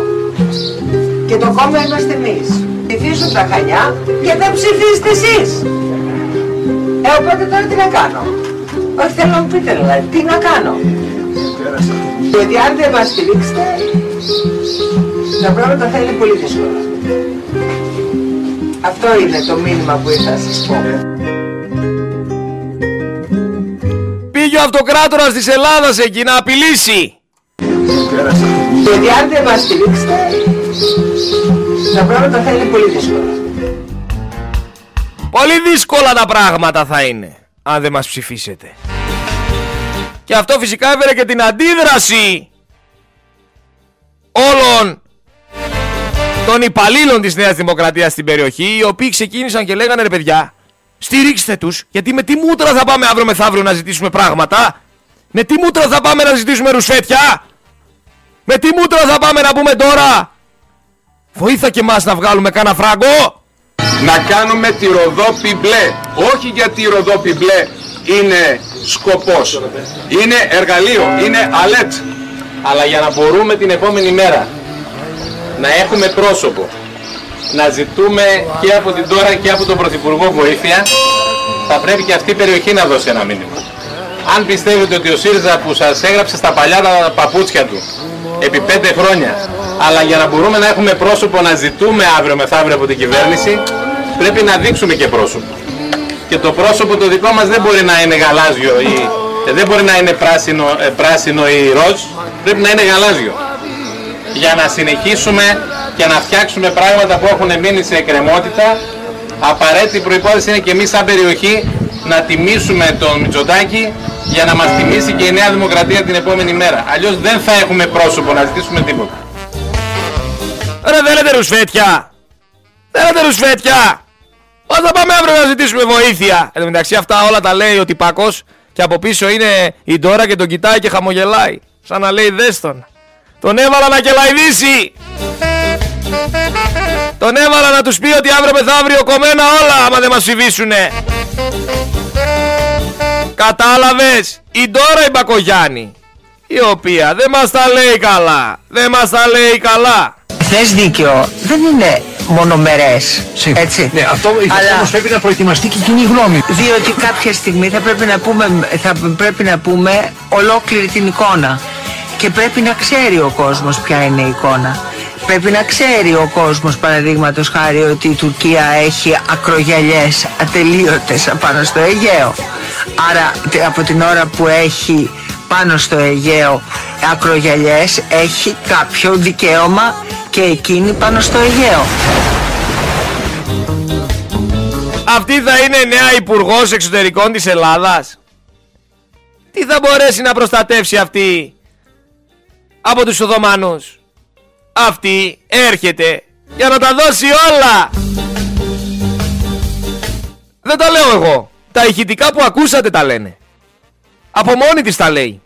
Και το κόμμα είμαστε εμείς. Ψηφίζουν τα χανιά και δεν ψηφίζετε εσείς. Ε, οπότε τώρα τι να κάνω; Όχι θέλω να μου πείτε δηλαδή, τι να κάνω; Γιατί αν δεν μας στηρίξετε, τα πράγματα θα είναι πολύ δύσκολα. Αυτό είναι το μήνυμα που ήρθα να σας πω. Πήγε ο αυτοκράτορας της Ελλάδας εκεί να απειλήσει. Γιατί αν δεν μας στηρίξετε, τα πράγματα θα είναι πολύ δύσκολα. Πολύ δύσκολα τα πράγματα θα είναι, αν δεν μας ψηφίσετε. Και αυτό φυσικά έφερε και την αντίδραση όλων των υπαλλήλων της Νέας Δημοκρατίας στην περιοχή, οι οποίοι ξεκίνησαν και λέγανε ρε παιδιά, Στηρίξτε τους, γιατί με τι μούτρα θα πάμε αύριο μεθαύριο να ζητήσουμε πράγματα; Με τι μούτρα θα πάμε να ζητήσουμε ρουσφέτια. Με τι μούτρα θα πάμε να πούμε τώρα; Βοήθα και μας να βγάλουμε κάνα φράγκο. Να κάνουμε τη Ροδόπη μπλε. Όχι γιατί η Ροδόπη μπλε είναι σκοπός. Είναι εργαλείο, είναι αλέτ. Αλλά για να μπορούμε την επόμενη μέρα να έχουμε πρόσωπο να ζητούμε και από την τώρα και από τον Πρωθυπουργό βοήθεια, θα πρέπει και αυτή η περιοχή να δώσει ένα μήνυμα. αν πιστεύετε ότι ο ΣΥΡΙΖΑ που σας έγραψε στα παλιά τα παπούτσια του επί πέντε χρόνια, αλλά για να μπορούμε να έχουμε πρόσωπο να ζητούμε αύριο μεθαύριο από την κυβέρνηση, πρέπει να δείξουμε και πρόσωπο. Και το πρόσωπο το δικό μας δεν μπορεί να είναι γαλάζιο ή ε, δεν μπορεί να είναι πράσινο, ε, πράσινο ή ροζ, πρέπει να είναι γαλάζιο. Για να συνεχίσουμε και να φτιάξουμε πράγματα που έχουν μείνει σε εκκρεμότητα, απαραίτητη προϋπόθεση είναι και εμείς σαν περιοχή να τιμήσουμε τον Μητσοτάκη για να μας τιμήσει και η Νέα Δημοκρατία την επόμενη μέρα. Αλλιώς δεν θα έχουμε πρόσωπο να ζητήσουμε τίποτα. Ρε θέλετε ρουσφέτια! Θέλετε ρουσφέτια! Πώς θα πάμε αύριο να ζητήσουμε βοήθεια! Εν τω μεταξύ αυτά όλα τα λέει ο τυπάκος και από πίσω είναι η Ντόρα και τον κοιτάει και χαμογελάει. Σαν να λέει δες τον. Τον έβαλα να κελαϊδίσει! Τον έβαλα να τους πει ότι αύριο μεθαύριο κομμένα όλα άμα δεν μας φιβήσουνε. Κατάλαβες, η Ντόρα η Μπακογιάννη, η οποία δεν μας τα λέει καλά, δεν μας τα λέει καλά. Θες δίκιο, δεν είναι μονομερές, έτσι. Ναι, αυτό Αλλά- όμως πρέπει να προετοιμαστεί και η κοινή γνώμη. Διότι κάποια στιγμή θα πρέπει να πούμε, θα πρέπει να πούμε ολόκληρη την εικόνα. Και πρέπει να ξέρει ο κόσμος ποια είναι η εικόνα. Πρέπει να ξέρει ο κόσμος παραδείγματος χάρη ότι η Τουρκία έχει ακρογιαλιές ατελείωτες πάνω στο Αιγαίο. Άρα τε- από την ώρα που έχει πάνω στο Αιγαίο ακρογιαλιές έχει κάποιο δικαίωμα και εκείνη πάνω στο Αιγαίο. Αυτή θα είναι νέα υπουργός εξωτερικών της Ελλάδας; Τι θα μπορέσει να προστατεύσει αυτή από τους Οθωμανούς. Αυτή έρχεται για να τα δώσει όλα. Δεν τα λέω εγώ. Τα ηχητικά που ακούσατε τα λένε. Από μόνη της τα λέει.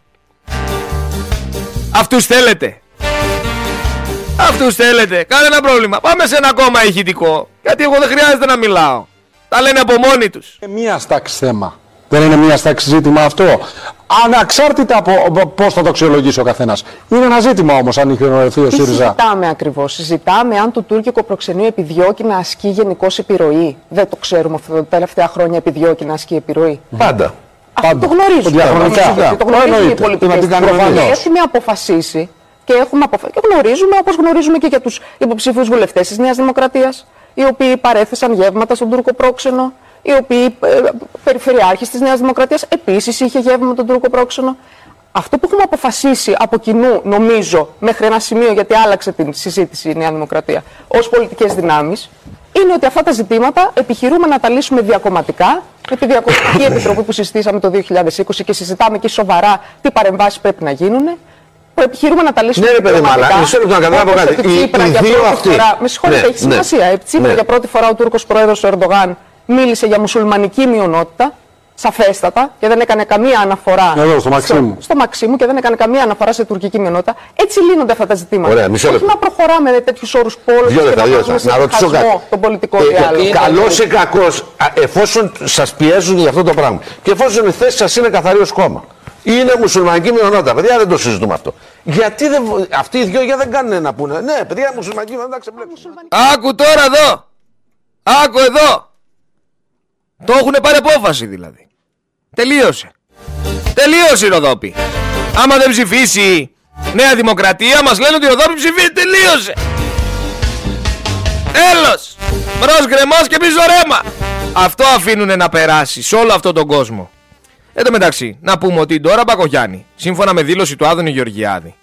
Αυτούς θέλετε. Αυτούς θέλετε. Κανένα πρόβλημα. Πάμε σε ένα ακόμα ηχητικό. Γιατί εγώ δεν χρειάζεται να μιλάω. Τα λένε από μόνοι τους. Είναι μία τάξη θέμα. Δεν είναι μία τάξη ζήτημα αυτό. Αναξάρτητα από πώς θα το αξιολογήσει ο καθένας. Είναι ένα ζήτημα όμως αν είχε γνωριστεί ο Τι ΣΥΡΙΖΑ. συζητάμε ακριβώς; Συζητάμε αν το τουρκικό προξενείο επιδιώκει να ασκεί γενικώ επιρροή. Δεν το ξέρουμε αυτό τα τελευταία χρόνια επιδιώκει να ασκεί επιρροή. Πάντα. Αυτό Πάντα. το γνωρίζουμε. Διαχρονικά. Αυτό Το γνωρίζουν οι Εννοείται. πολιτικές Να την κάνουμε εμείς. Έχουμε αποφασίσει και, έχουμε αποφα... και γνωρίζουμε όπως γνωρίζουμε και για τους υποψήφιου βουλευτές της Νέας Δημοκρατίας, οι οποίοι παρέθεσαν γεύματα στον Τούρκο πρόξενο, οι οποίοι ε, περιφερειάρχη της Νέας Δημοκρατίας επίσης είχε γεύμα τον Τούρκο πρόξενο. Αυτό που έχουμε αποφασίσει από κοινού, νομίζω, μέχρι ένα σημείο, γιατί άλλαξε την συζήτηση η Νέα Δημοκρατία, ως πολιτικές δυνάμεις, είναι ότι αυτά τα ζητήματα επιχειρούμε να τα λύσουμε διακομματικά, με τη διακομματική επιτροπή που συζητήσαμε το 2020 και συζητάμε και σοβαρά τι παρεμβάσεις πρέπει να γίνουν. Που επιχειρούμε να τα λύσουμε Ναι, ρε παιδί μου, αλλά διακομματικά, μισό λεπτό να καταλάβω όπως κάτι. ότι Οι- Τσίπρα οι για δύο πρώτη αυτοί. φορά- Με συγχωρείτε, Ναι, έχει ναι. σημασία. Ε, Τσίπρα Ναι. για πρώτη φορά ο Τούρκος πρόεδρος ο Ερντογάν μίλησε για μουσουλμανική μειονότητα, σαφέστατα, και δεν έκανε καμία αναφορά Εδώ, στο Μαξίμου. στο Μαξίμου και δεν έκανε καμία αναφορά σε τουρκική μειονότητα. Έτσι λύνονται αυτά τα ζητήματα. Ωραία, μισό Όχι λεπτό. να προχωράμε με τέτοιους όρους πόλεμου Δύο και λεπτά, να δύο βάζουμε λεπτά. σε Να ρωτήσω διχασμό κάτι. τον πολιτικό Ε, διάλογο. Καλός ή κακός, εφόσον σας πιέζουν για αυτό το πράγμα και εφόσον η θέση σας είναι καθαρή ως κόμμα. Είναι μουσουλμανική μειονότητα. Παιδιά, δεν το συζητούμε αυτό. Γιατί δεν, βο- αυτοί οι δυο για δεν κάνουν να πούνε. Ναι, παιδιά, μουσουλμανική μειονότητα ξεμπλέξουν. Άκου τώρα εδώ. Άκου εδώ. Το έχουν πάρει απόφαση δηλαδή. Τελείωσε. Τελείωσε η Ροδόπη. Άμα δεν ψηφίσει Νέα Δημοκρατία μας λένε ότι η Ροδόπη ψηφίσει. Τελείωσε. Τέλος. Μπρος γκρεμός και πίσω ρέμα. Αυτό αφήνουν να περάσει σε όλο αυτόν τον κόσμο. Εν τω μεταξύ, να πούμε ότι τώρα Μπακογιάννη, σύμφωνα με δήλωση του Άδωνη Γεωργιάδη,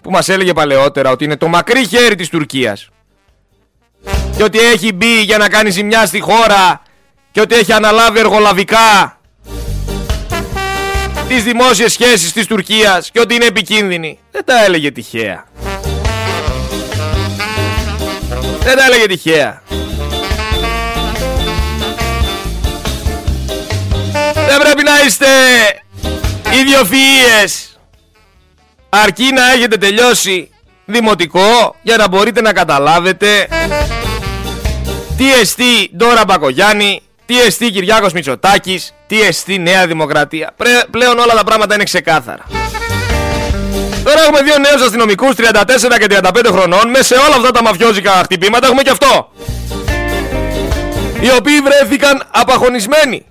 που μας έλεγε παλαιότερα ότι είναι το μακρύ χέρι της Τουρκίας και ότι έχει μπει για να κάνει ζημιά στη χώρα και ότι έχει αναλάβει εργολαβικά τις δημόσιες σχέσεις της Τουρκίας και ότι είναι επικίνδυνη. Δεν τα έλεγε τυχαία. Δεν τα έλεγε τυχαία. Δεν πρέπει να είστε ιδιοφυΐες αρκεί να έχετε τελειώσει δημοτικό για να μπορείτε να καταλάβετε τι εστί Ντόρα Μπακογιάννη, τι εστί Κυριάκος Μητσοτάκης, τι εστί Νέα Δημοκρατία. Πρέ- πλέον όλα τα πράγματα είναι ξεκάθαρα. Τώρα έχουμε δύο νέους αστυνομικούς 34 και 35 χρονών με σε όλα αυτά τα μαφιόζικα χτυπήματα έχουμε και αυτό. Οι οποίοι βρέθηκαν απαχωνισμένοι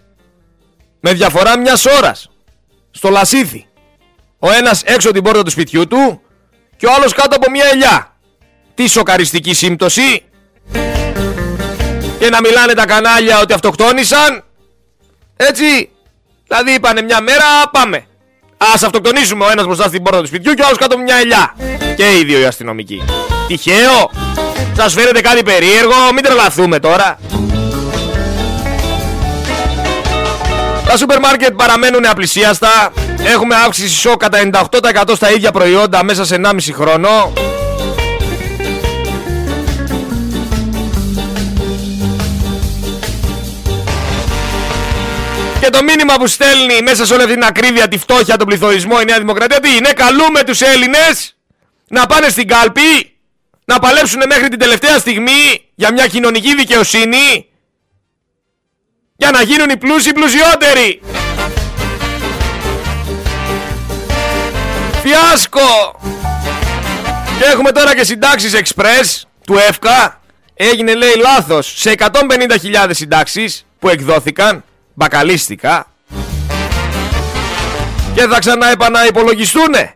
με διαφορά μιας ώρας στο Λασίθι. Ο ένας έξω την πόρτα του σπιτιού του και ο άλλος κάτω από μια ελιά. Τι σοκαριστική σύμπτωση. Και να μιλάνε τα κανάλια ότι αυτοκτόνησαν. Έτσι. Δηλαδή είπανε μια μέρα πάμε. Ας αυτοκτονήσουμε ο ένας μπροστά στην πόρτα του σπιτιού και ο άλλος κάτω από μια ελιά. Και οι δύο οι αστυνομικοί. Τυχαίο. Σας φαίνεται κάτι περίεργο. Μην τρελαθούμε τώρα. Τα σούπερ μάρκετ παραμένουν απλησίαστα. Έχουμε αύξηση σοκ κατά 98% στα ίδια προϊόντα μέσα σε 1,5 χρόνο. Και το μήνυμα που στέλνει μέσα σε όλη αυτή την ακρίβεια, τη φτώχεια, τον πληθωρισμό η Νέα Δημοκρατία τι είναι, καλούμε τους Έλληνες να πάνε στην κάλπη, να παλέψουν μέχρι την τελευταία στιγμή για μια κοινωνική δικαιοσύνη για να γίνουν οι πλούσιοι πλουσιότεροι. Φιάσκο! Και έχουμε τώρα και συντάξεις express του ΕΦΚΑ. Έγινε λέει λάθος σε 150.000 συντάξεις που εκδόθηκαν, μπακαλίστικα. Και θα ξανά επαναυπολογιστούνε.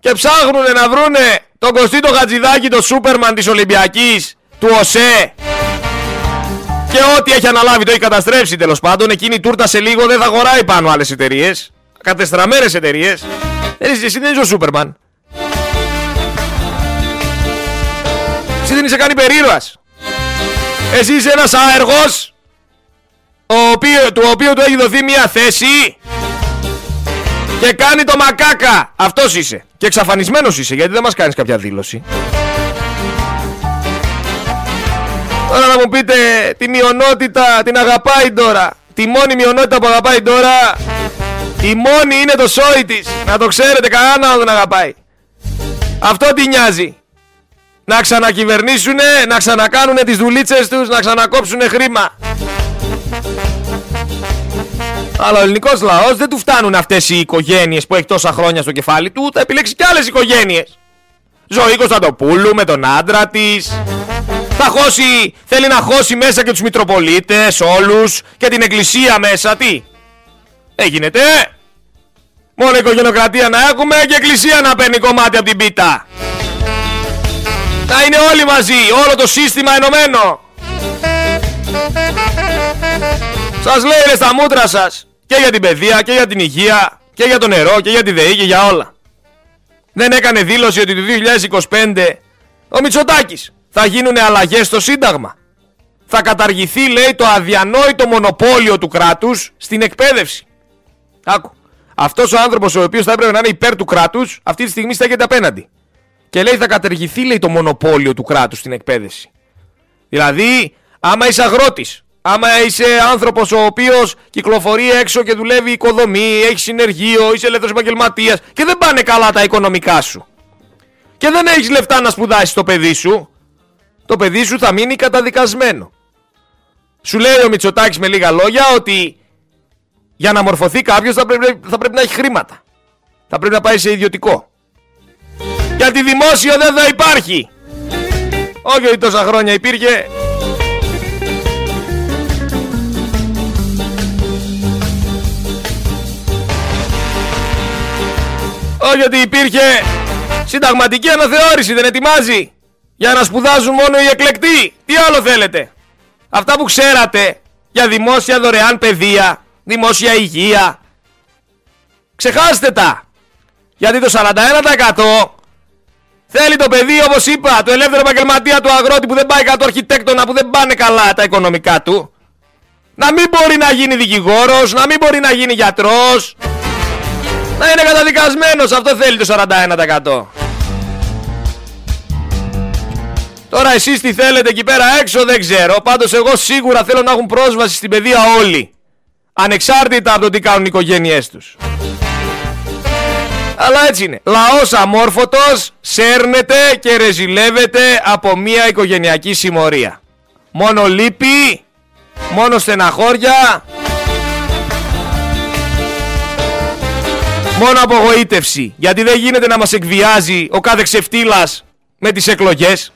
Και ψάχνουνε να βρούνε τον Κωστίτο Χατζηδάκη, το Σούπερμαν της Ολυμπιακής, του ΟΣΕ. Και ό,τι έχει αναλάβει το έχει καταστρέψει τέλος πάντων. Εκείνη η τούρτα σε λίγο δεν θα αγοράει πάνω άλλες εταιρείες. Κατεστραμμένες εταιρείες. Εσύ, εσύ δεν είσαι ο Σούπερμαν. Εσύ δεν είσαι κάνει περίρωας. Εσύ είσαι ένας άεργος ο οποίο, του οποίου του έχει δοθεί μια θέση και κάνει το μακάκα. Αυτός είσαι. Και εξαφανισμένος είσαι γιατί δεν μας κάνεις κάποια δήλωση. Τώρα να μου πείτε τη μειονότητα την αγαπάει τώρα. Τη μόνη μειονότητα που αγαπάει τώρα η μόνη είναι το σόι της. Να το ξέρετε, κανένα δεν τον αγαπάει. Αυτό τι νοιάζει. Να ξανακυβερνήσουνε, να ξανακάνουνε τις δουλίτσες τους, να ξανακόψουνε χρήμα. Αλλά ο ελληνικός λαός δεν του φτάνουν αυτές οι οικογένειες που έχει τόσα χρόνια στο κεφάλι του, θα επιλέξει κι άλλες οικογένειες. Ζωή Κωνσταντοπούλου με τον άντρα της. Θα χώσει, θέλει να χώσει μέσα και τους Μητροπολίτες, όλους και την εκκλησία μέσα. Τι, Έγινεται. Μόνο οικογενειοκρατία να έχουμε και εκκλησία να παίρνει κομμάτι από την πίτα. Να είναι όλοι μαζί, όλο το σύστημα ενωμένο. Σας λέει ρε στα μούτρα σας και για την παιδεία και για την υγεία και για το νερό και για τη ΔΕΗ και για όλα. Δεν έκανε δήλωση ότι το 2025 ο Μητσοτάκης θα γίνουν αλλαγές στο Σύνταγμα. Θα καταργηθεί λέει το αδιανόητο μονοπόλιο του κράτους στην εκπαίδευση. Άκου. Αυτός ο άνθρωπος ο οποίος θα έπρεπε να είναι υπέρ του κράτους, αυτή τη στιγμή στέκεται απέναντι. Και λέει θα κατεργηθεί λέει, το μονοπόλιο του κράτους στην εκπαίδευση. Δηλαδή, άμα είσαι αγρότης, άμα είσαι άνθρωπος ο οποίος κυκλοφορεί έξω και δουλεύει οικοδομή, έχει συνεργείο, είσαι ελεύθερος επαγγελματίας και δεν πάνε καλά τα οικονομικά σου. Και δεν έχεις λεφτά να σπουδάσεις το παιδί σου, το παιδί σου θα μείνει καταδικασμένο. Σου λέει ο Μητσοτάκης με λίγα λόγια ότι για να μορφωθεί κάποιος θα πρέπει, θα πρέπει να έχει χρήματα. Θα πρέπει να πάει σε ιδιωτικό. Γιατί δημόσιο δεν θα υπάρχει. Όχι ότι τόσα χρόνια υπήρχε. Όχι ότι υπήρχε συνταγματική αναθεώρηση, δεν ετοιμάζει. Για να σπουδάζουν μόνο οι εκλεκτοί. Τι άλλο θέλετε; Αυτά που ξέρατε για δημόσια δωρεάν παιδεία δημόσια υγεία. Ξεχάστε τα. Γιατί το 41% θέλει το παιδί όπως είπα, το ελεύθερο επαγγελματία του αγρότη που δεν πάει κάτω αρχιτέκτονα που δεν πάνε καλά τα οικονομικά του. Να μην μπορεί να γίνει δικηγόρος, να μην μπορεί να γίνει γιατρός. Να είναι καταδικασμένος, αυτό θέλει το 41%. Τώρα εσείς τι θέλετε εκεί πέρα έξω δεν ξέρω, πάντως εγώ σίγουρα θέλω να έχουν πρόσβαση στην παιδεία όλοι. Ανεξάρτητα από το τι κάνουν οι οικογένειές τους. Αλλά έτσι είναι. Λαός αμόρφωτος σέρνεται και ρεζιλεύεται από μια οικογενειακή συμμορία. Μόνο λύπη, μόνο στεναχώρια, μόνο απογοήτευση. Γιατί δεν γίνεται να μας εκβιάζει ο κάθε ξεφτύλας με τις εκλογές.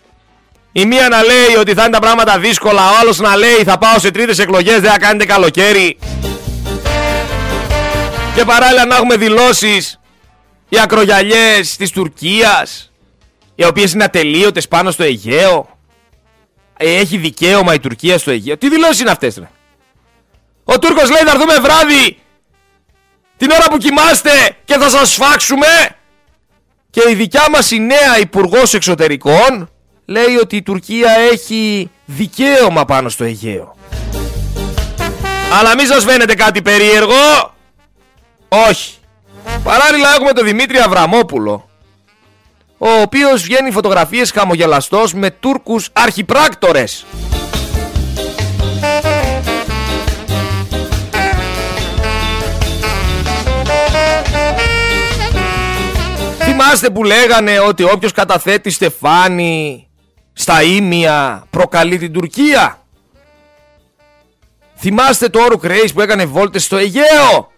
Η μία να λέει ότι θα είναι τα πράγματα δύσκολα, ο άλλος να λέει θα πάω σε τρίτες εκλογές, δεν θα κάνετε καλοκαίρι. Και παράλληλα να έχουμε δηλώσεις οι ακρογιαλιές της Τουρκίας οι οποίες είναι ατελείωτες πάνω στο Αιγαίο. Ε, έχει δικαίωμα η Τουρκία στο Αιγαίο. Τι δηλώσεις είναι αυτές ρε; Ο Τούρκος λέει θα έρθουμε βράδυ την ώρα που κοιμάστε και θα σας σφάξουμε. Και η δικιά μας η νέα υπουργός Εξωτερικών λέει ότι η Τουρκία έχει δικαίωμα πάνω στο Αιγαίο. Αλλά μη σας φαίνεται κάτι περίεργο; Όχι. Παράλληλα έχουμε τον Δημήτρη Αβραμόπουλο ο οποίος βγαίνει φωτογραφίες χαμογελαστός με Τούρκους αρχιπράκτορες. Θυμάστε που λέγανε ότι όποιος καταθέτει στεφάνι στα Ήμια προκαλεί την Τουρκία; Θυμάστε το όρο Κρέις που έκανε βόλτες στο Αιγαίο;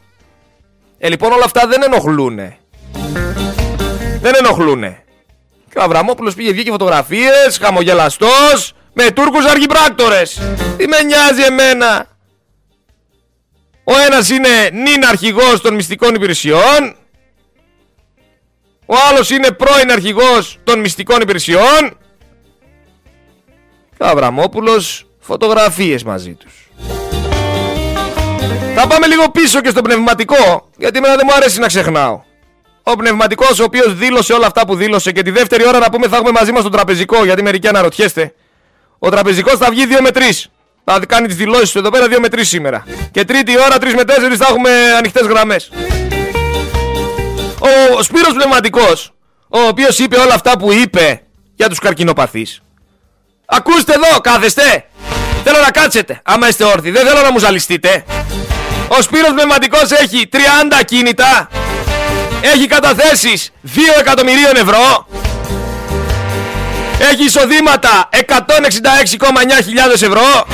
Ε, λοιπόν όλα αυτά δεν ενοχλούνε. Δεν ενοχλούνε. Και ο Αβραμόπουλος πήγε βγήκε φωτογραφίες, χαμογελαστός, με Τούρκους αρχιπράκτορες. Τι με νοιάζει εμένα; Ο ένας είναι νυν αρχηγός των μυστικών υπηρεσιών. Ο άλλος είναι πρώην αρχηγός των μυστικών υπηρεσιών. Και ο Αβραμόπουλος φωτογραφίες μαζί τους. Θα πάμε λίγο πίσω και στο πνευματικό, γιατί εμένα δεν μου αρέσει να ξεχνάω. Ο πνευματικός, ο οποίος δήλωσε όλα αυτά που δήλωσε και τη δεύτερη ώρα να πούμε θα έχουμε μαζί μας τον τραπεζικό, γιατί μερικοί αναρωτιέστε. Ο τραπεζικός θα βγει 2 με 3. Θα κάνει τις δηλώσεις του εδώ πέρα 2 με 3 σήμερα. Και τρίτη ώρα 3 με 4 θα έχουμε ανοιχτές γραμμές. Ο Σπύρος Πνευματικός, ο οποίος είπε όλα αυτά που είπε για τους καρκινοπαθείς. Ακούστε εδώ, κάθεστε. Θέλω να κάτσετε, άμα είστε όρθιοι. Δεν θέλω να μου ζαλιστείτε. Ο Σπύρος Πνευματικός έχει 30 κίνητα έχει καταθέσεις 2 εκατομμυρίων ευρώ έχει εισοδήματα 166,9 χιλιάδες ευρώ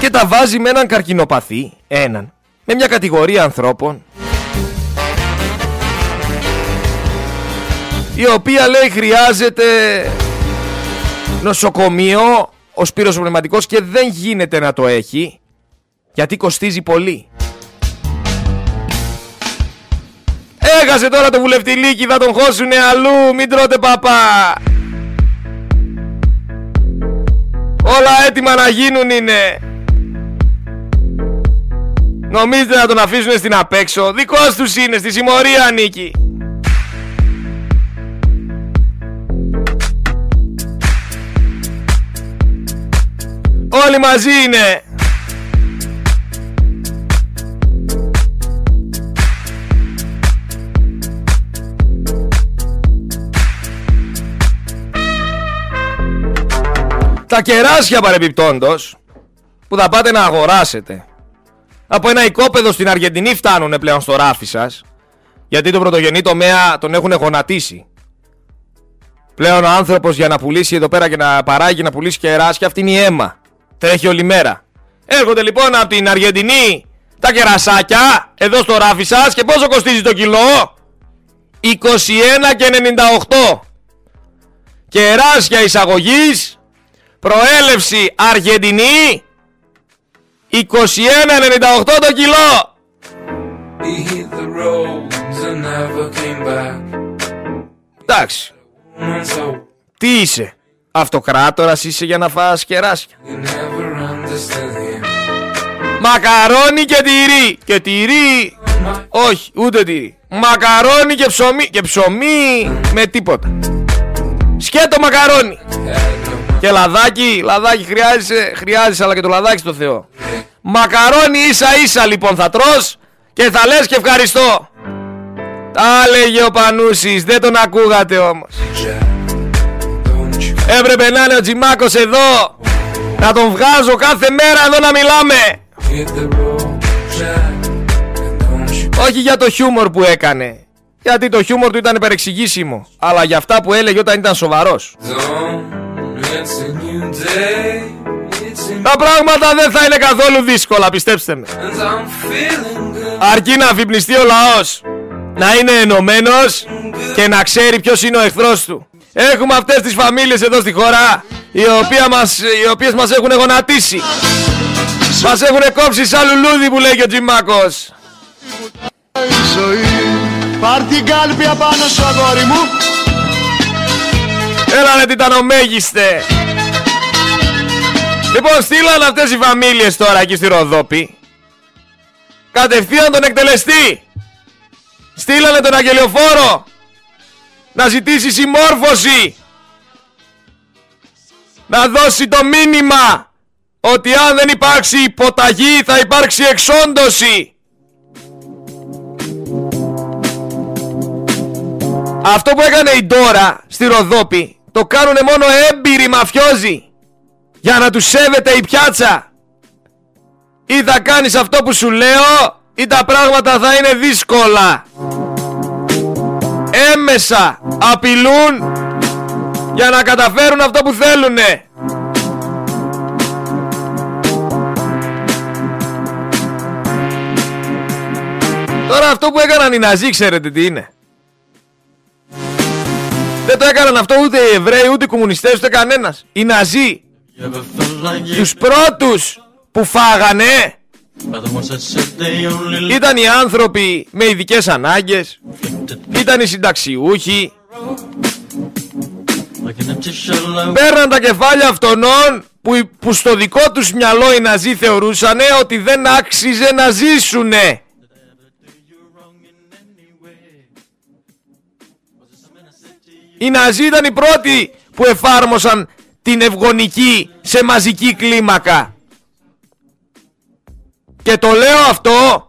και τα βάζει με έναν καρκινοπαθή, έναν, με μια κατηγορία ανθρώπων η οποία λέει χρειάζεται νοσοκομείο ο Σπύρος Πνευματικός και δεν γίνεται να το έχει γιατί κοστίζει πολύ. Έχασε τώρα το βουλευτηλίκι, θα τον χώσουνε αλλού, μην τρώτε παπά. Όλα έτοιμα να γίνουν είναι. Νομίζετε να τον αφήσουν στην απέξω; Δικός τους είναι, στη συμμορία ανήκει. Όλοι μαζί είναι. Τα κεράσια παρεμπιπτόντος που θα πάτε να αγοράσετε από ένα οικόπεδο στην Αργεντινή φτάνουν πλέον στο ράφι σας γιατί τον πρωτογενή τομέα τον έχουν γονατίσει. Πλέον ο άνθρωπος για να πουλήσει εδώ πέρα και να παράγει να πουλήσει κεράσια αυτή είναι η αίμα. Τρέχει όλη μέρα. Έρχονται λοιπόν από την Αργεντινή τα κερασάκια εδώ στο ράφι σας και πόσο κοστίζει το κιλό; 21 και 98. Κεράσια εισαγωγής Προέλευση Αργεντινή 21,98 το κιλό. Εντάξει. Τι είσαι Αυτοκράτορας είσαι για να φας κεράσια. Μακαρόνι και τυρί. Και τυρί. Όχι ούτε τυρί. Μακαρόνι και ψωμί. Και ψωμί με τίποτα. Σκέτο μακαρόνι και λαδάκι, λαδάκι χρειάζεσαι, χρειάζεσαι αλλά και το λαδάκι στο Θεό. Μακαρόνι ίσα ίσα λοιπόν θα τρως και θα λες και ευχαριστώ. Τα έλεγε ο Πανούσης, δεν τον ακούγατε όμως. Έπρεπε να είναι ο Τζιμάκος εδώ, να τον βγάζω κάθε μέρα εδώ να μιλάμε. Όχι για το χιούμορ που έκανε, γιατί το χιούμορ του ήταν υπερεξηγήσιμο, αλλά για αυτά που έλεγε όταν ήταν σοβαρός. Τα πράγματα δεν θα είναι καθόλου δύσκολα, πιστέψτε με. Αρκεί να αφυπνιστεί ο λαός, να είναι ενωμένος και να ξέρει ποιος είναι ο εχθρός του. Έχουμε αυτές τις φαμίλιες εδώ στη χώρα, οι, οποίες μας, οι οποίες μας έχουν γονατίσει. Μας έχουνε κόψει σαν λουλούδι που λέει και ο Τζιμάκος. η ζωή Πάρ την κάλπη απάνω σου αγόρι μου Έλα ρε τιτανομέγιστε. Λοιπόν, στείλαν αυτές οι φαμίλιες τώρα εκεί στη Ροδόπη. Κατευθείαν τον εκτελεστή. Στείλανε τον Αγγελιοφόρο να ζητήσει συμμόρφωση. Να δώσει το μήνυμα ότι αν δεν υπάρξει υποταγή θα υπάρξει εξόντωση. Αυτό που έκανε η Ντόρα στη Ροδόπη το κάνουνε μόνο έμπειροι μαφιόζοι για να τους σέβεται η πιάτσα. Ή θα κάνεις αυτό που σου λέω ή τα πράγματα θα είναι δύσκολα. Έμεσα απειλούν για να καταφέρουν αυτό που θέλουνε. Τώρα αυτό που έκαναν οι Ναζί ξέρετε τι είναι. Δεν το έκαναν αυτό ούτε οι Εβραίοι, ούτε οι κομμουνιστές, ούτε κανένας. Οι Ναζί. Τους πρώτους που φάγανε ήταν οι άνθρωποι με ειδικές ανάγκες, ήταν οι συνταξιούχοι, Παίρναν τα κεφάλια αυτονών που, που στο δικό τους μυαλό οι Ναζί θεωρούσαν ότι δεν άξιζε να ζήσουνε. Οι Ναζί ήταν οι πρώτοι που εφάρμοσαν την ευγονική σε μαζική κλίμακα. Και το λέω αυτό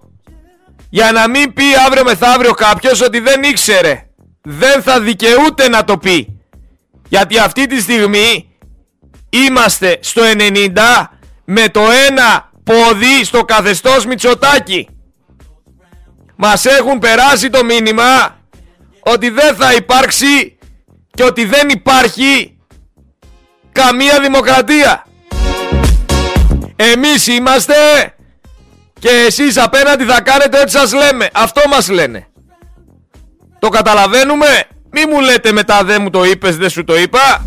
για να μην πει αύριο μεθαύριο κάποιος ότι δεν ήξερε. Δεν θα δικαιούται να το πει. Γιατί αυτή τη στιγμή είμαστε στο 90 με το ένα πόδι στο καθεστώς Μητσοτάκη. Μας έχουν περάσει το μήνυμα ότι δεν θα υπάρξει και ότι δεν υπάρχει καμία δημοκρατία. Εμείς είμαστε και εσείς απέναντι θα κάνετε ό,τι σας λέμε. Αυτό μας λένε. Το καταλαβαίνουμε. Μη μου λέτε μετά δεν μου το είπες, δεν σου το είπα.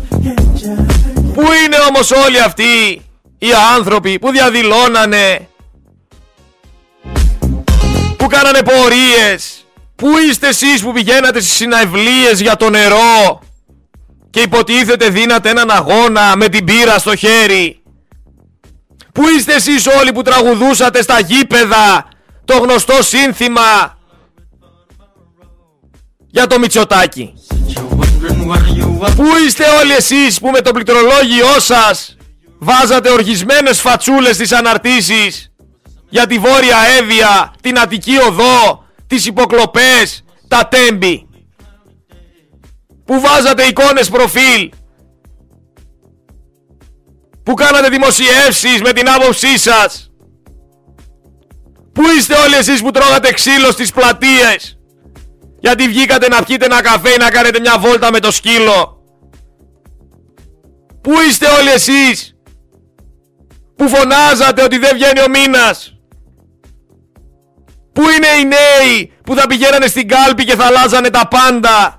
Πού είναι όμως όλοι αυτοί οι άνθρωποι που διαδηλώνανε, που κάνανε πορείες, πού είστε εσείς που πηγαίνατε στις συναυλίες για το νερό; Και υποτίθεται δίνατε έναν αγώνα με την πύρα στο χέρι. Πού είστε εσείς όλοι που τραγουδούσατε στα γήπεδα το γνωστό σύνθημα για το Μητσοτάκι. Πού είστε όλοι εσείς που με το πληκτρολόγιό σας βάζατε οργισμένες φατσούλες στις αναρτήσεις για τη Βόρεια Εύβοια, την Αττική Οδό, τις υποκλοπές, τα τέμπη; Που βάζατε εικόνες προφίλ. Που κάνατε δημοσιεύσεις με την άποψή σας. Πού είστε όλοι εσείς που τρώγατε ξύλο στις πλατείες. Γιατί βγήκατε να πιείτε ένα καφέ ή να κάνετε μια βόλτα με το σκύλο. Πού είστε όλοι εσείς που φωνάζατε ότι δεν βγαίνει ο μήνας. Πού είναι οι νέοι που θα πηγαίνανε στην κάλπη και θα αλλάζανε τα πάντα.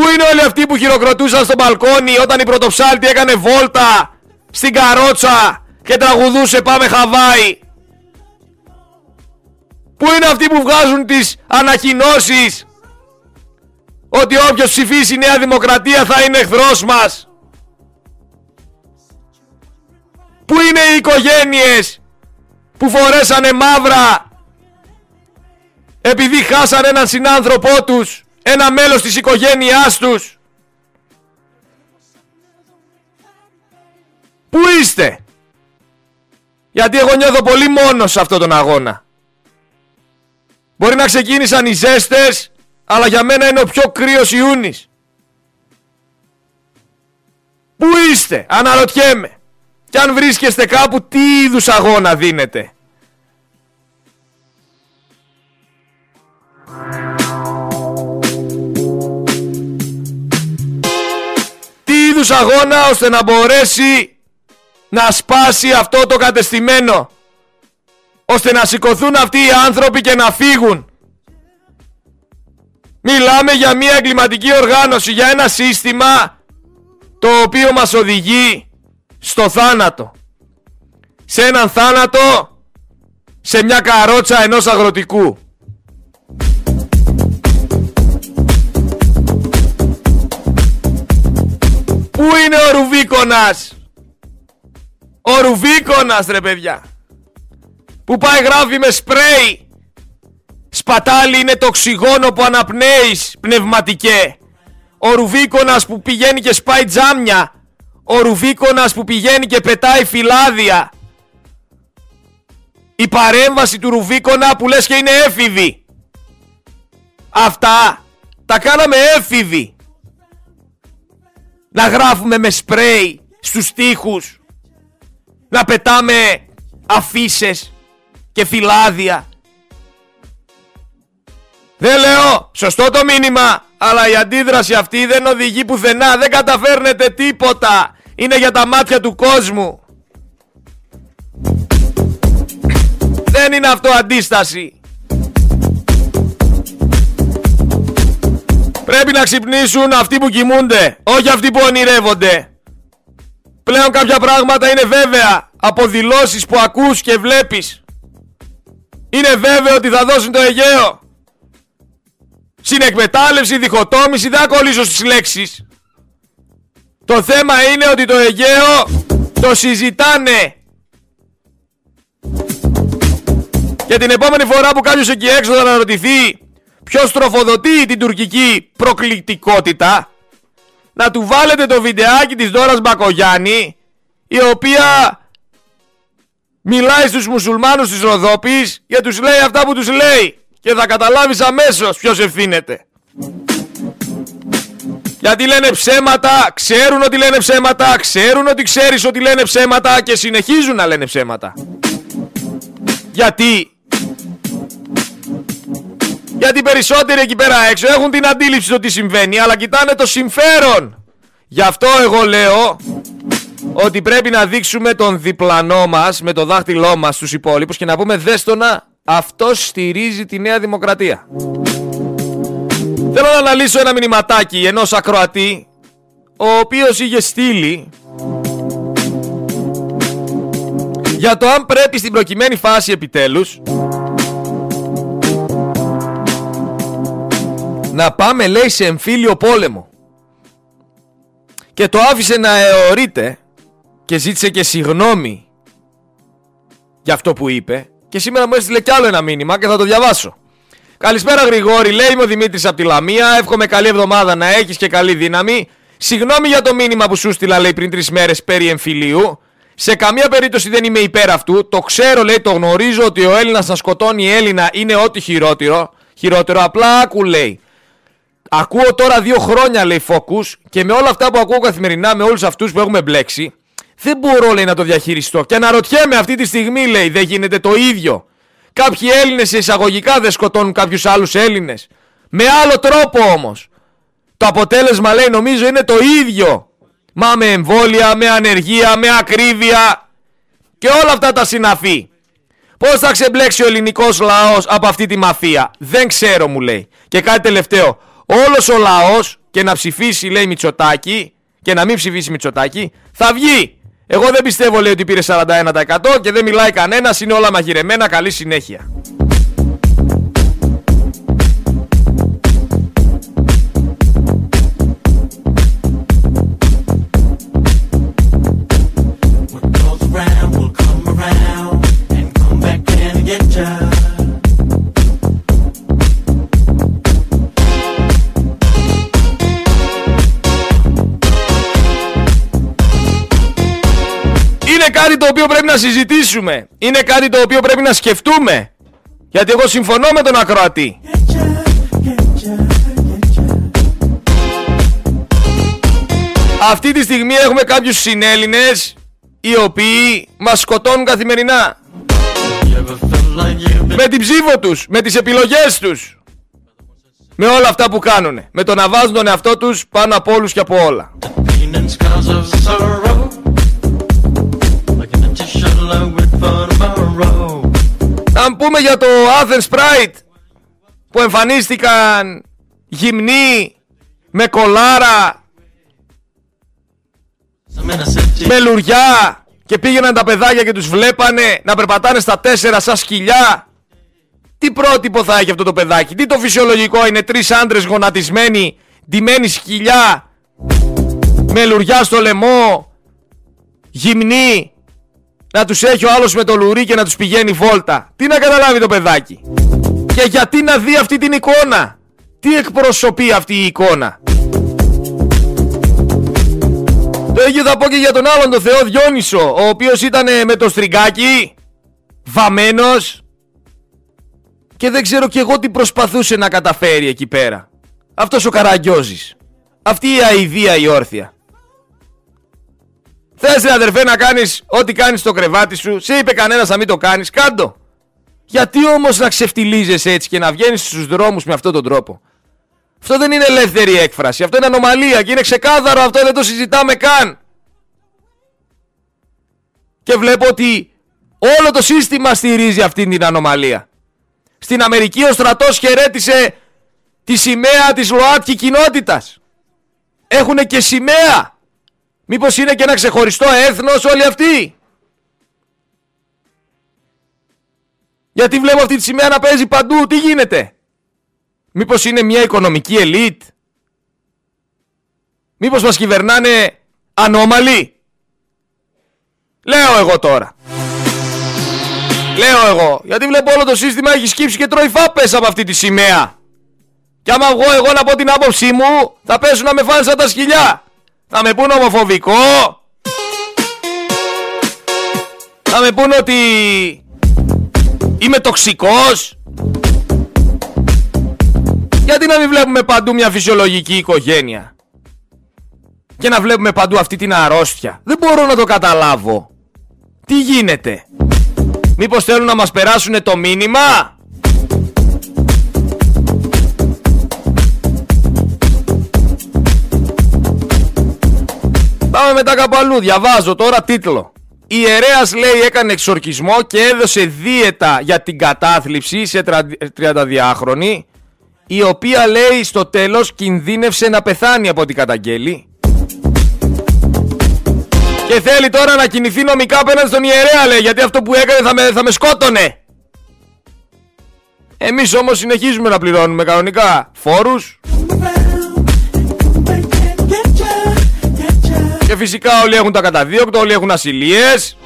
Πού είναι όλοι αυτοί που χειροκροτούσαν στο μπαλκόνι όταν η πρωτοψάλτη έκανε βόλτα στην καρότσα και τραγουδούσε πάμε Χαβάη. Πού είναι αυτοί που βγάζουν τις ανακοινώσεις ότι όποιος ψηφίσει Νέα Δημοκρατία θα είναι εχθρός μας; Πού είναι οι οικογένειες που φορέσανε μαύρα επειδή χάσανε έναν συνάνθρωπό τους, ένα μέλος της οικογένειάς τους. Πού είστε; Γιατί εγώ νιώθω πολύ μόνος σε αυτόν τον αγώνα. Μπορεί να ξεκίνησαν οι ζέστες, αλλά για μένα είναι ο πιο κρύος Ιούνις. Πού είστε, αναρωτιέμαι. Και αν βρίσκεστε κάπου, τι είδους αγώνα δίνετε; Είδους αγώνα ώστε να μπορέσει να σπάσει αυτό το κατεστημένο ώστε να σηκωθούν αυτοί οι άνθρωποι και να φύγουν. Μιλάμε για μια εγκληματική οργάνωση, για ένα σύστημα το οποίο μας οδηγεί στο θάνατο. Σε έναν θάνατο, σε μια καρότσα ενός αγροτικού. Πού είναι ο Ρουβίκονας; Ο Ρουβίκονας ρε παιδιά. Που πάει γράφει με σπρέι. Σπατάλι είναι το οξυγόνο που αναπνέεις πνευματικέ. Ο Ρουβίκονας που πηγαίνει και σπάει τζάμια. Ο Ρουβίκονας που πηγαίνει και πετάει φυλάδια. Η παρέμβαση του Ρουβίκονα που λες και είναι έφηβη. Αυτά τα κάναμε έφηβοι να γράφουμε με σπρέι στους τοίχους να πετάμε αφήσει και φυλάδια. Δεν λέω σωστό το μήνυμα αλλά η αντίδραση αυτή δεν οδηγεί πουθενά δεν καταφέρνετε τίποτα. Είναι για τα μάτια του κόσμου. Δεν είναι αυτό αντίσταση Πρέπει να ξυπνήσουν αυτοί που κοιμούνται, όχι αυτοί που ονειρεύονται. Πλέον κάποια πράγματα είναι βέβαια από δηλώσεις που ακούς και βλέπεις. Είναι βέβαιο ότι θα δώσουν το Αιγαίο. Συνεκμετάλλευση, διχοτόμηση, δεν ακολύσω στις λέξεις. Το θέμα είναι ότι το Αιγαίο το συζητάνε. Και την επόμενη φορά που κάποιος εκεί έξω θα αναρωτηθεί ποιος τροφοδοτεί την τουρκική προκλητικότητα; Να του βάλετε το βιντεάκι της Δόρας Μπακογιάννη η οποία μιλάει στους μουσουλμάνους της Ροδόπης και τους λέει αυτά που τους λέει και θα καταλάβεις αμέσως ποιος ευθύνεται. Γιατί λένε ψέματα, ξέρουν ότι λένε ψέματα, ξέρουν ότι ξέρεις ότι λένε ψέματα και συνεχίζουν να λένε ψέματα. Γιατί γιατί περισσότεροι εκεί πέρα έξω έχουν την αντίληψη το τι συμβαίνει, αλλά κοιτάνε το συμφέρον. Γι' αυτό εγώ λέω ότι πρέπει να δείξουμε τον διπλανό μας με το δάχτυλό μας στους υπόλοιπους και να πούμε δέστονα αυτός στηρίζει τη Νέα Δημοκρατία. Θέλω να αναλύσω ένα μηνυματάκι ενός ακροατή ο οποίος είχε στείλει για το αν πρέπει στην προκειμένη φάση επιτέλους να πάμε λέει σε εμφύλιο πόλεμο και το άφησε να αιωρείται και ζήτησε και συγνώμη για αυτό που είπε και σήμερα μου έστειλε κι άλλο ένα μήνυμα και θα το διαβάσω. Καλησπέρα Γρηγόρη, λέει μου ο Δημήτρης από τη Λαμία, εύχομαι καλή εβδομάδα να έχεις και καλή δύναμη. Συγγνώμη για το μήνυμα που σου στείλα λέει πριν τρεις μέρες περί εμφυλίου. Σε καμία περίπτωση δεν είμαι υπέρ αυτού. Το ξέρω, λέει, το γνωρίζω ότι ο Έλληνας να σκοτώνει Έλληνα είναι ό,τι χειρότερο. Χειρότερο, απλά άκου, λέει. Ακούω τώρα δύο χρόνια, λέει Focus, και με όλα αυτά που ακούω καθημερινά, με όλους αυτούς που έχουμε μπλέξει, δεν μπορώ, λέει, να το διαχειριστώ. Και αναρωτιέμαι αυτή τη στιγμή, λέει, δεν γίνεται το ίδιο. Κάποιοι Έλληνες σε εισαγωγικά δεν σκοτώνουν κάποιους άλλους Έλληνες. Με άλλο τρόπο όμως. Το αποτέλεσμα, λέει, νομίζω είναι το ίδιο. Μα με εμβόλια, με ανεργία, με ακρίβεια και όλα αυτά τα συναφή. Πώς θα ξεμπλέξει ο ελληνικός λαός από αυτή τη μαφία; Δεν ξέρω μου λέει. Και κάτι τελευταίο όλος ο λαός και να ψηφίσει λέει Μητσοτάκη και να μην ψηφίσει Μητσοτάκη θα βγει. Εγώ δεν πιστεύω λέει ότι πήρε 41% και δεν μιλάει κανένας, είναι όλα μαγειρεμένα, καλή συνέχεια. Το οποίο πρέπει να συζητήσουμε. Είναι κάτι το οποίο πρέπει να σκεφτούμε. Γιατί εγώ συμφωνώ με τον ακροατή. Αυτή τη στιγμή έχουμε κάποιους συνέλληνες οι οποίοι μας σκοτώνουν καθημερινά. Με την ψήφο τους, με τις επιλογές τους. Με όλα αυτά που κάνουν. Με το να βάζουν τον εαυτό τους πάνω από όλους και από όλα. Να πούμε για το Athens Pride που εμφανίστηκαν γυμνοί με κολάρα με λουριά και πήγαιναν τα παιδάκια και τους βλέπανε να περπατάνε στα τέσσερα σαν σκυλιά. Τι πρότυπο θα έχει αυτό το παιδάκι, τι το φυσιολογικό είναι τρεις άντρες γονατισμένοι, ντυμένοι σκυλιά, με λουριά στο λαιμό, γυμνοί, να τους έχει ο άλλος με το λουρί και να τους πηγαίνει βόλτα. Τι να καταλάβει το παιδάκι; Και γιατί να δει αυτή την εικόνα; Τι εκπροσωπεί αυτή η εικόνα; Το ίδιο θα πω και για τον άλλον τον Θεό Διόνυσο, ο οποίος ήταν με το στριγκάκι, βαμμένος και δεν ξέρω κι εγώ τι προσπαθούσε να καταφέρει εκεί πέρα. Αυτός ο Καραγκιόζης. Αυτή η αηδία η όρθια. Θες ρε αδερφέ να κάνεις ό,τι κάνεις στο κρεβάτι σου, σε είπε κανένας να μην το κάνεις, κάντο. Γιατί όμως να ξεφτιλίζεσαι έτσι και να βγαίνεις στους δρόμους με αυτόν τον τρόπο; Αυτό δεν είναι ελεύθερη έκφραση, αυτό είναι ανομαλία και είναι ξεκάθαρο αυτό, δεν το συζητάμε καν. Και βλέπω ότι όλο το σύστημα στηρίζει αυτήν την ανομαλία. Στην Αμερική ο στρατός χαιρέτησε τη σημαία της ΛΟΑΤΚΙ κοινότητας. Έχουνε και σημαία. Μήπως είναι και ένα ξεχωριστό έθνος όλοι αυτοί; Γιατί βλέπω αυτή τη σημαία να παίζει παντού. Τι γίνεται; Μήπως είναι μια οικονομική ελίτ; Μήπως μας κυβερνάνε ανώμαλοι; Λέω εγώ τώρα. Λέω εγώ. Γιατί βλέπω όλο το σύστημα έχει σκύψει και τρώει φάπες από αυτή τη σημαία. Και άμα βγω εγώ να πω την άποψή μου, θα πέσουν να με φάνε σαν τα σκυλιά. Θα με πούνε ομοφοβικό. Θα με πούνε ότι είμαι τοξικός. Γιατί να μην βλέπουμε παντού μια φυσιολογική οικογένεια; Και να βλέπουμε παντού αυτή την αρρώστια. Δεν μπορώ να το καταλάβω. Τι γίνεται; Μήπως θέλουν να μας περάσουν το μήνυμα; Πάμε μετά κάπου αλλού. Διαβάζω τώρα τίτλο. Η ιερέας λέει έκανε εξορκισμό και έδωσε δίαιτα για την κατάθλιψη σε 32χρονη η οποία λέει στο τέλος κινδύνευσε να πεθάνει από την καταγγέλη και θέλει τώρα να κινηθεί νομικά απέναντι στον ιερέα λέει γιατί αυτό που έκανε θα με, θα με σκότωνε εμείς όμως συνεχίζουμε να πληρώνουμε κανονικά φόρους και φυσικά όλοι έχουν τα καταδίωκτο, όλοι έχουν ασυλίες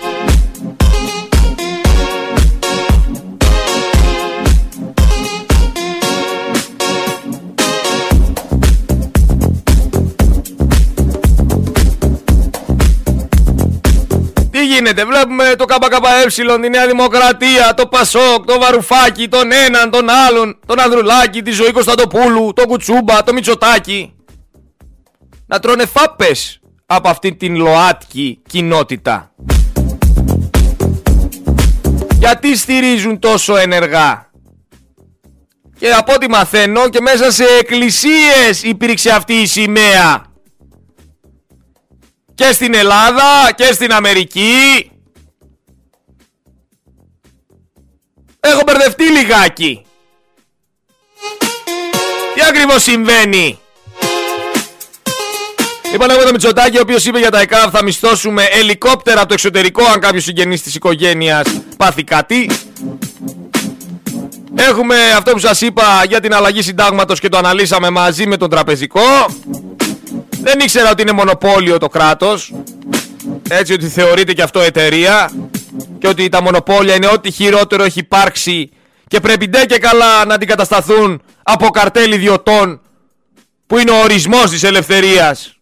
γίνεται. Βλέπουμε το ΚΚΕ, τη Νέα Δημοκρατία, το Πασόκ, το Βαρουφάκι, τον έναν, τον άλλον, τον Ανδρουλάκη, τη Ζωή Κωνσταντοπούλου, τον Κουτσούμπα, το Μητσοτάκι. Να τρώνε φάπες από αυτή την ΛΟΑΤΚΙ κοινότητα. Γιατί στηρίζουν τόσο ενεργά; Και από ό,τι μαθαίνω και μέσα σε εκκλησίες υπήρξε αυτή η σημαία και στην Ελλάδα και στην Αμερική. Έχω μπερδευτεί λιγάκι. Τι ακριβώς συμβαίνει; Λοιπόν, εγώ το Μητσοτάκη, ο οποίος είπε για τα ΕΚΑΒ θα μισθώσουμε ελικόπτερα από το εξωτερικό αν κάποιος συγγενής της οικογένειας πάθει κάτι. Έχουμε αυτό που σας είπα για την αλλαγή συντάγματος και το αναλύσαμε μαζί με τον τραπεζικό. Δεν ήξερα ότι είναι μονοπόλιο το κράτος. Έτσι ότι θεωρείται και αυτό εταιρεία. Και ότι τα μονοπόλια είναι ό,τι χειρότερο έχει υπάρξει. Και πρέπει ντε και καλά να αντικατασταθούν από καρτέλ ιδιωτών. Που είναι ο ορισμός της ελευθερίας.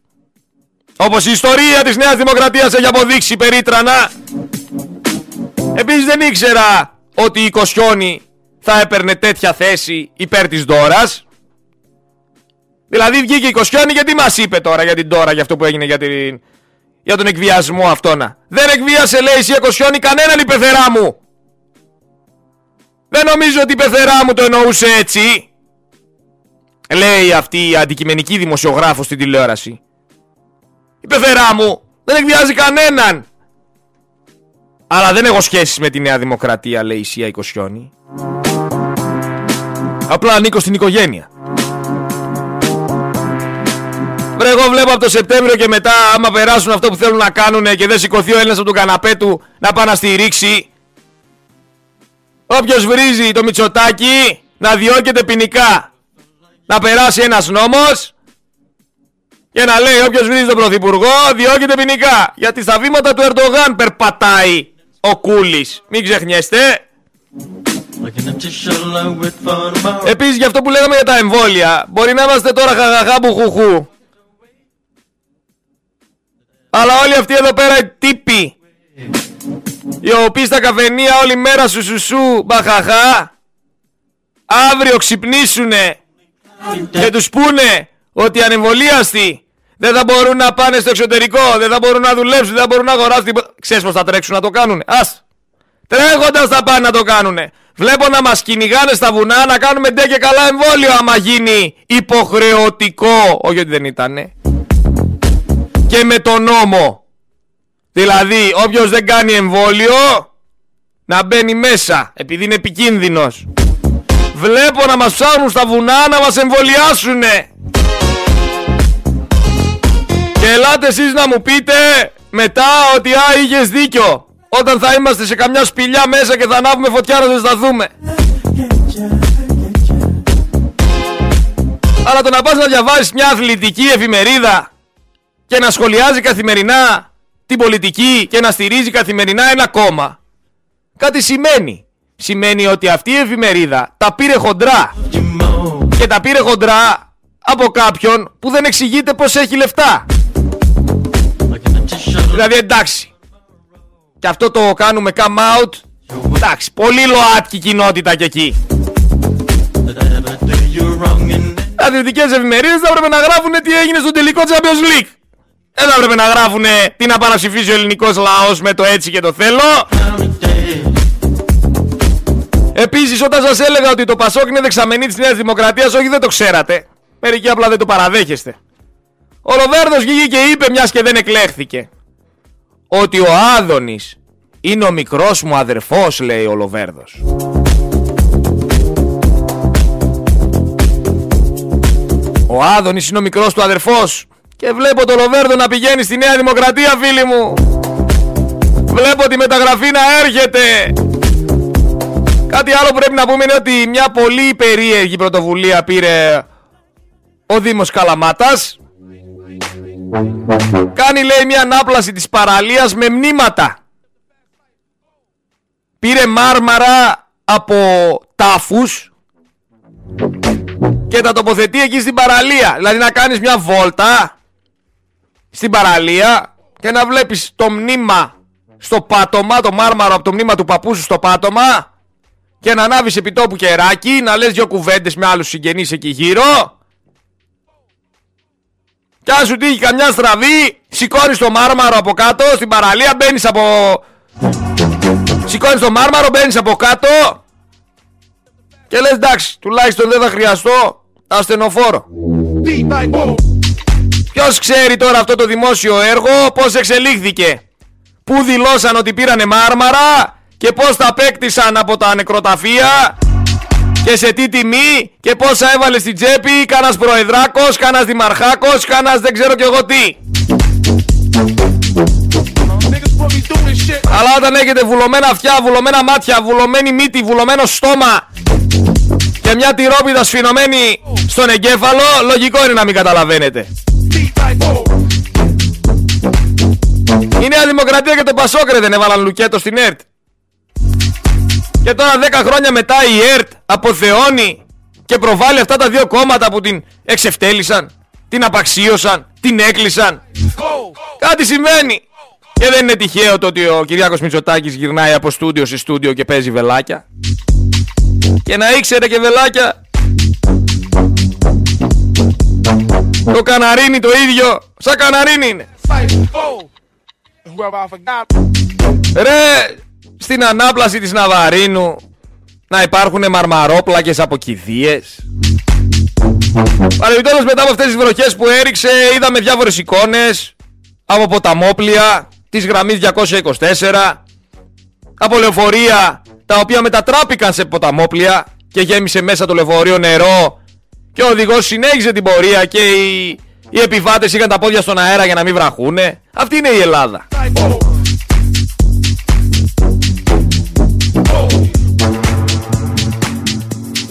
Όπως η ιστορία της Νέας Δημοκρατίας έχει αποδείξει περίτρανα. Επίσης δεν ήξερα ότι η Κοσιόνη θα έπαιρνε τέτοια θέση υπέρ της δώρας. Δηλαδή βγήκε η Κοσιόνη γιατί μας είπε τώρα για την τώρα για αυτό που έγινε για, την... για τον εκβιασμό αυτόνα. Δεν εκβίασε λέει η Κοσιόνη κανέναν η πεθερά μου. Δεν νομίζω ότι η πεθερά μου το εννοούσε έτσι. Λέει αυτή η αντικειμενική δημοσιογράφος στην τηλεόραση. Η πεθερά μου δεν εκβιάζει κανέναν. Αλλά δεν έχω σχέσεις με τη Νέα Δημοκρατία λέει η Σία Κοσιόνη. Απλά ανήκω στην οικογένεια. Βρε, εγώ βλέπω από το Σεπτέμβριο και μετά, άμα περάσουν αυτό που θέλουν να κάνουν και δεν σηκωθεί ο Έλληνας από τον καναπέ του να πάει να στηρίξει. Όποιος βρίζει το Μητσοτάκι να διώκεται ποινικά. Να περάσει ένας νόμος και να λέει όποιος βρίζει τον Πρωθυπουργό διώκεται ποινικά. Γιατί στα βήματα του Ερντογάν περπατάει ο Κούλης. Μην ξεχνιέστε. Επίσης για αυτό που λέγαμε για τα εμβόλια Μπορεί να είμαστε τώρα χαχαχά μπουχουχού Αλλά όλοι αυτοί εδώ πέρα οι τύποι Οι οποίοι στα καφενεία όλη μέρα σου σου σου μπαχαχά Αύριο ξυπνήσουνε Και τους πούνε ότι οι ανεμβολίαστοι δεν θα μπορούν να πάνε στο εξωτερικό, δεν θα μπορούν να δουλέψουν, δεν θα μπορούν να αγοράσουν τίποτα. Ξέρεις πως θα τρέξουν να το κάνουν. Ας. Τρέχοντας θα πάνε να το κάνουν. Βλέπω να μας κυνηγάνε στα βουνά να κάνουμε ντε και καλά εμβόλιο άμα γίνει υποχρεωτικό. Όχι ότι δεν ήτανε. Και με τον νόμο. Δηλαδή όποιος δεν κάνει εμβόλιο να μπαίνει μέσα επειδή είναι επικίνδυνος. Βλέπω να μας ψάχνουν στα βουνά να μας εμβολιάσουνε. Και ελάτε εσείς να μου πείτε μετά ότι α, είχες δίκιο. Όταν θα είμαστε σε καμιά σπηλιά μέσα και θα ανάβουμε φωτιά να ζεσταθούμε. Αλλά το να πας να διαβάζεις μια αθλητική εφημερίδα και να σχολιάζει καθημερινά την πολιτική και να στηρίζει καθημερινά ένα κόμμα. Κάτι σημαίνει. Σημαίνει ότι αυτή η εφημερίδα τα πήρε χοντρά. Και τα πήρε χοντρά από κάποιον που δεν εξηγείται πως έχει λεφτά. Δηλαδή εντάξει. Και αυτό το κάνουμε come out. Εντάξει, πολύ ΛΟΑΤΚΙ κοινότητα και εκεί. Αθλητικές εφημερίδες θα έπρεπε να γράφουν τι έγινε στο τελικό Champions League. Δεν θα έπρεπε να γράφουν τι να παραψηφίσει ο ελληνικός λαός με το έτσι και το θέλω. Επίσης όταν σας έλεγα ότι το Πασόκ είναι δεξαμενή της Νέας Δημοκρατίας, όχι δεν το ξέρατε. Μερικοί απλά δεν το παραδέχεστε. Ο Ροβέρδος βγήκε και είπε μιας και δεν εκλέχθηκε ότι ο Άδωνης είναι ο μικρός μου αδερφός λέει ο Λοβέρδος. Ο Άδωνης είναι ο μικρός του αδερφός και βλέπω το Λοβέρδο να πηγαίνει στη Νέα Δημοκρατία φίλοι μου. Βλέπω τη μεταγραφή να έρχεται. Κάτι άλλο που πρέπει να πούμε είναι ότι μια πολύ περίεργη πρωτοβουλία πήρε ο Δήμος Καλαμάτας Κάνει λέει μια ανάπλαση της παραλίας με μνήματα. Πήρε μάρμαρα από τάφους και τα τοποθετεί εκεί στην παραλία. Δηλαδή να κάνεις μια βόλτα στην παραλία και να βλέπεις το μνήμα στο πάτωμα, το μάρμαρο από το μνήμα του παππού σου στο πάτωμα και να ανάβεις επιτόπου κεράκι, να λες δυο κουβέντες με άλλους συγγενείς εκεί γύρω κι αν σου τύχει καμιά στραβή, σηκώνεις το μάρμαρο από κάτω στην παραλία, μπαίνεις από. Σηκώνεις το μάρμαρο, μπαίνεις από κάτω. Και λες εντάξει, τουλάχιστον δεν θα χρειαστώ ασθενοφόρο. Ποιος ξέρει τώρα αυτό το δημόσιο έργο, πώς εξελίχθηκε; Πού δηλώσαν ότι πήρανε μάρμαρα και πώς τα απέκτησαν από τα νεκροταφεία; Και σε τι τιμή και πόσα έβαλε στην τσέπη κανένας προεδράκος, κανένας δημαρχάκος, κανένας δεν ξέρω κι εγώ τι. Αλλά όταν έχετε βουλωμένα αυτιά, βουλωμένα μάτια, βουλωμένη μύτη, βουλωμένο στόμα και μια τυρόπιδα σφινωμένη στον εγκέφαλο, λογικό είναι να μην καταλαβαίνετε. Η Νέα Δημοκρατία και το Πασόκρε δεν έβαλαν λουκέτο στην ΕΡΤ. Και τώρα 10 χρόνια μετά η ΕΡΤ αποθεώνει και προβάλλει αυτά τα δύο κόμματα που την εξευτέλισαν, την απαξίωσαν, την έκλεισαν. Κάτι συμβαίνει. Και δεν είναι τυχαίο το ότι ο Κυριάκος Μητσοτάκης γυρνάει από στούντιο σε στούντιο και παίζει βελάκια. Και να ήξερε και βελάκια. Το καναρίνι το ίδιο, σαν καναρίνι είναι. Ρε, στην ανάπλαση της Ναβαρίνου να υπάρχουν μαρμαρόπλακες από κηδείες. Παρεμπιπτόντως μετά από αυτές τις βροχές που έριξε είδαμε διάφορες εικόνες από ποταμόπλια της γραμμής 224 από λεωφορεία τα οποία μετατράπηκαν σε ποταμόπλια και γέμισε μέσα το λεωφορείο νερό και ο οδηγός συνέχιζε την πορεία και οι Οι επιβάτες είχαν τα πόδια στον αέρα για να μην βραχούνε. Αυτή είναι η Ελλάδα.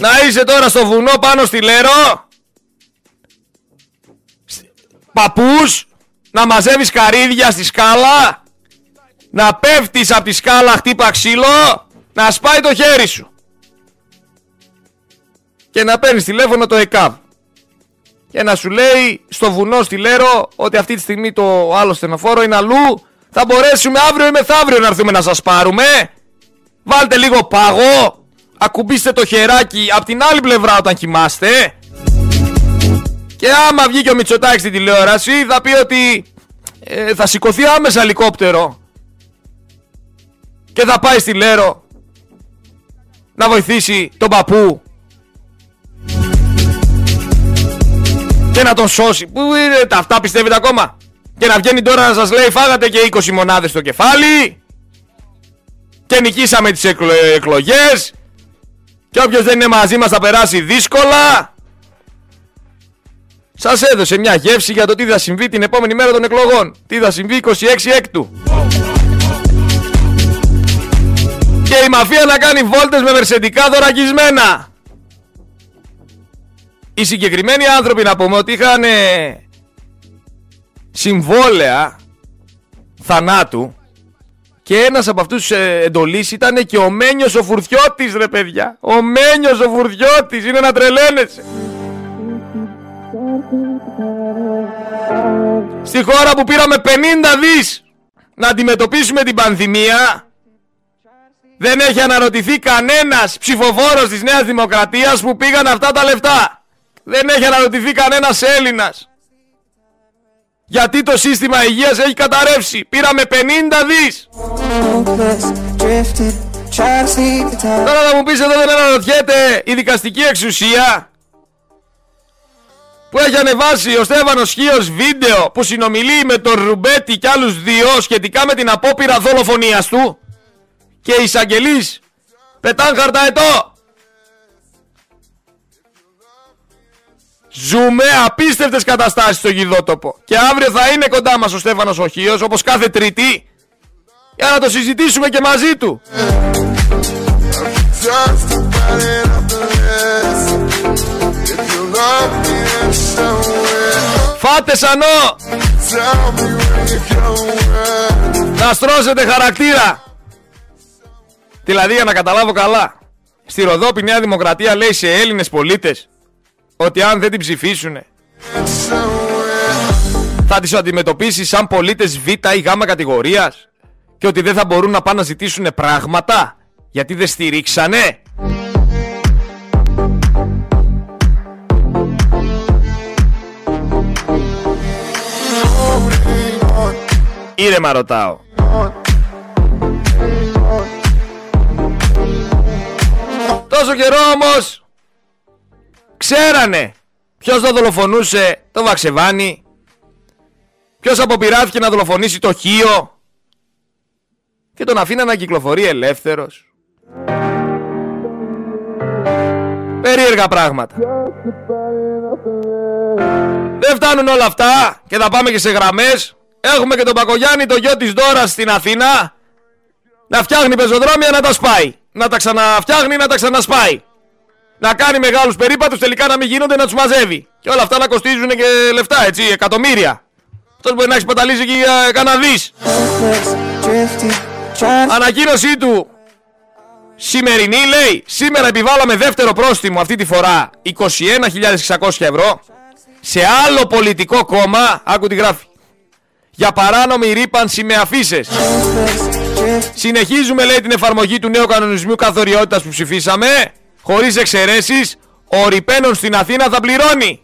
Να είσαι τώρα στο βουνό πάνω στη Λέρο. Παππούς Να μαζεύεις καρύδια στη σκάλα. Να πέφτεις από τη σκάλα χτύπα ξύλο. Να σπάει το χέρι σου. Και να παίρνεις τηλέφωνο το ΕΚΑΒ. Και να σου λέει στο βουνό στη Λέρο Ότι αυτή τη στιγμή το άλλο στενοφόρο είναι αλλού. Θα μπορέσουμε αύριο ή μεθαύριο να έρθουμε να σας πάρουμε. Βάλτε λίγο πάγο ακουμπήστε το χεράκι από την άλλη πλευρά όταν κοιμάστε. Και άμα βγει και ο Μητσοτάκης στην τηλεόραση θα πει ότι ε, θα σηκωθεί άμεσα ελικόπτερο και θα πάει στη Λέρο να βοηθήσει τον παππού και να τον σώσει. Πού είναι τα αυτά πιστεύετε ακόμα; Και να βγαίνει τώρα να σας λέει φάγατε και 20 μονάδες στο κεφάλι και νικήσαμε τις εκλογές και όποιος δεν είναι μαζί μας θα περάσει δύσκολα. Σας έδωσε μια γεύση για το τι θα συμβεί την επόμενη μέρα των εκλογών. Τι θα συμβεί 26 έκτου. Και η μαφία να κάνει βόλτες με μερσεντικά δωρακισμένα. Οι συγκεκριμένοι άνθρωποι να πούμε ότι είχαν συμβόλαια θανάτου και ένας από αυτούς ε, εντολής ήταν και ο Μένιος ο Φουρτιώτης ρε παιδιά. Ο Μένιος ο Φουρτιώτης είναι να τρελαίνεσαι. Στη χώρα που πήραμε 50 δις να αντιμετωπίσουμε την πανδημία δεν έχει αναρωτηθεί κανένας ψηφοφόρος της Νέας Δημοκρατίας που πήγαν αυτά τα λεφτά. Δεν έχει αναρωτηθεί κανένας Έλληνας. Γιατί το σύστημα υγείας έχει καταρρεύσει. Πήραμε 50 δις. Τώρα θα μου πεις εδώ δεν αναρωτιέται η δικαστική εξουσία που έχει ανεβάσει ο Στέφανος Χίος βίντεο που συνομιλεί με τον Ρουμπέτη και άλλους δύο σχετικά με την απόπειρα δολοφονίας του και οι εισαγγελείς πετάν χαρταετό Ζούμε απίστευτες καταστάσεις στο γιδότοπο. Και αύριο θα είναι κοντά μας ο Στέφανος Οχίος, όπως κάθε Τρίτη, για να το συζητήσουμε και μαζί του. Φάτε σανό! Να στρώσετε χαρακτήρα! Δηλαδή για να καταλάβω καλά, στη Ροδόπη Νέα Δημοκρατία λέει σε Έλληνες πολίτες ότι αν δεν την ψηφίσουν θα τις αντιμετωπίσεις σαν πολίτες Β ή Γ κατηγορίας και ότι δεν θα μπορούν να πάνε να ζητήσουν πράγματα γιατί δεν στηρίξανε. Ήρεμα ρωτάω. Τόσο καιρό όμως Ξέρανε ποιος θα δολοφονούσε το Βαξεβάνι, ποιος αποπειράθηκε να δολοφονήσει το Χίο και τον αφήνα να κυκλοφορεί ελεύθερος. Περίεργα πράγματα. Δεν φτάνουν όλα αυτά και θα πάμε και σε γραμμές. Έχουμε και τον Πακογιάννη, το γιο της Δώρας στην Αθήνα να φτιάχνει πεζοδρόμια να τα σπάει. Να τα ξαναφτιάχνει να τα ξανασπάει να κάνει μεγάλους περίπατους, τελικά να μην γίνονται να τους μαζεύει. Και όλα αυτά να κοστίζουν και λεφτά, έτσι, εκατομμύρια. Αυτός μπορεί να έχει παταλήσει και για κανένα Ανακοίνωσή του σημερινή λέει: Σήμερα επιβάλαμε δεύτερο πρόστιμο αυτή τη φορά 21.600 ευρώ σε άλλο πολιτικό κόμμα. Άκου τι γράφει. Για παράνομη ρήπανση με αφήσεις. Συνεχίζουμε λέει την εφαρμογή του νέου κανονισμού καθοριότητας που ψηφίσαμε χωρίς εξαιρέσεις, ο Ριπένον στην Αθήνα θα πληρώνει.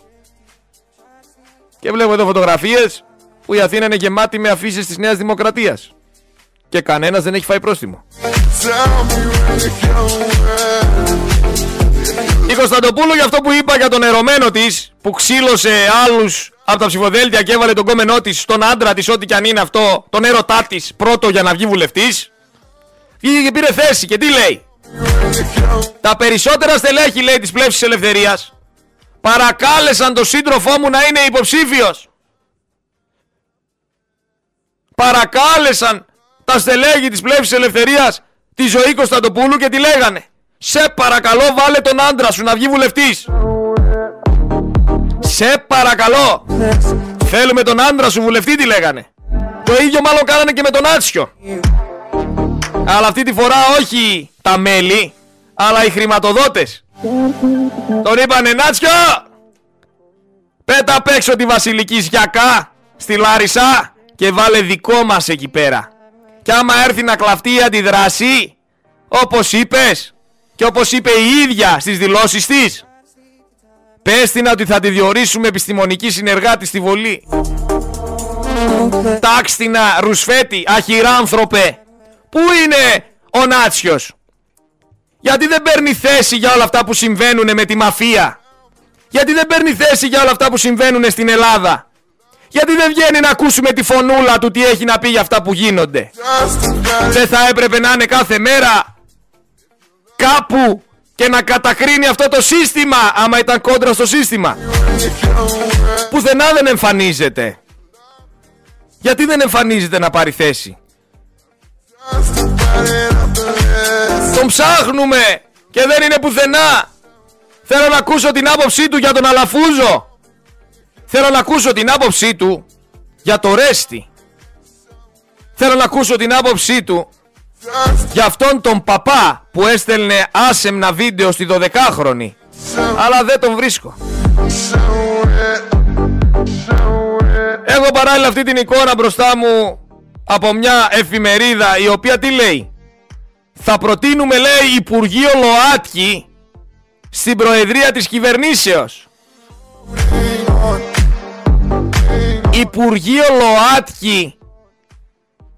Και βλέπω εδώ φωτογραφίες που η Αθήνα είναι γεμάτη με αφήσεις της Νέας Δημοκρατίας. Και κανένας δεν έχει φάει πρόστιμο. Η Κωνσταντοπούλου για αυτό που είπα για τον ερωμένο της που ξύλωσε άλλους από τα ψηφοδέλτια και έβαλε τον κόμενό της στον άντρα της ό,τι κι αν είναι αυτό τον έρωτά της πρώτο για να βγει βουλευτής βγήκε και πήρε θέση και τι λέει; Τα περισσότερα στελέχη λέει της πλεύσης ελευθερίας παρακάλεσαν τον σύντροφό μου να είναι υποψήφιος. Παρακάλεσαν τα στελέχη της πλεύσης ελευθερίας τη ζωή Κωνσταντοπούλου και τη λέγανε «Σε παρακαλώ βάλε τον άντρα σου να βγει βουλευτής». «Σε παρακαλώ, θέλουμε τον άντρα σου βουλευτή» τη λέγανε. Το ίδιο μάλλον κάνανε και με τον Άτσιο. Αλλά αυτή τη φορά όχι τα μέλη Αλλά οι χρηματοδότες Τον είπανε Νάτσιο Πέτα απ' έξω τη Βασιλική Σιακά στη Λάρισα και βάλε δικό μας εκεί πέρα. Και άμα έρθει να κλαφτεί η αντιδράση, όπως είπες και όπως είπε η ίδια στις δηλώσεις της, πες την ότι θα τη διορίσουμε επιστημονική συνεργάτη στη Βολή. Τάξτινα, Ρουσφέτη, αχυράνθρωπε. Πού είναι ο Νάτσιος; Γιατί δεν παίρνει θέση για όλα αυτά που συμβαίνουν με τη μαφία; Γιατί δεν παίρνει θέση για όλα αυτά που συμβαίνουν στην Ελλάδα; Γιατί δεν βγαίνει να ακούσουμε τη φωνούλα του τι έχει να πει για αυτά που γίνονται; Δεν θα έπρεπε να είναι κάθε μέρα κάπου και να κατακρίνει αυτό το σύστημα άμα ήταν κόντρα στο σύστημα. Πουθενά δεν εμφανίζεται. Γιατί δεν εμφανίζεται να πάρει θέση; Τον ψάχνουμε και δεν είναι πουθενά. Θέλω να ακούσω την άποψή του για τον Αλαφούζο. Θέλω να ακούσω την άποψή του για το Ρέστι. Θέλω να ακούσω την άποψή του για αυτόν τον παπά που έστελνε άσεμνα βίντεο στη 12χρονη. Αλλά δεν τον βρίσκω. Έχω παράλληλα αυτή την εικόνα μπροστά μου από μια εφημερίδα η οποία τι λέει; Θα προτείνουμε λέει Υπουργείο ΛΟΑΤΚΙ στην Προεδρία της Κυβερνήσεως. Υπουργείο ΛΟΑΤΚΙ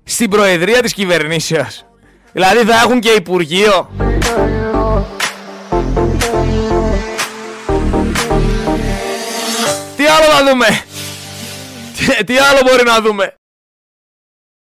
στην Προεδρία της Κυβερνήσεως. Δηλαδή θα έχουν και Υπουργείο. Τι άλλο να δούμε; Τι, τι άλλο μπορεί να δούμε;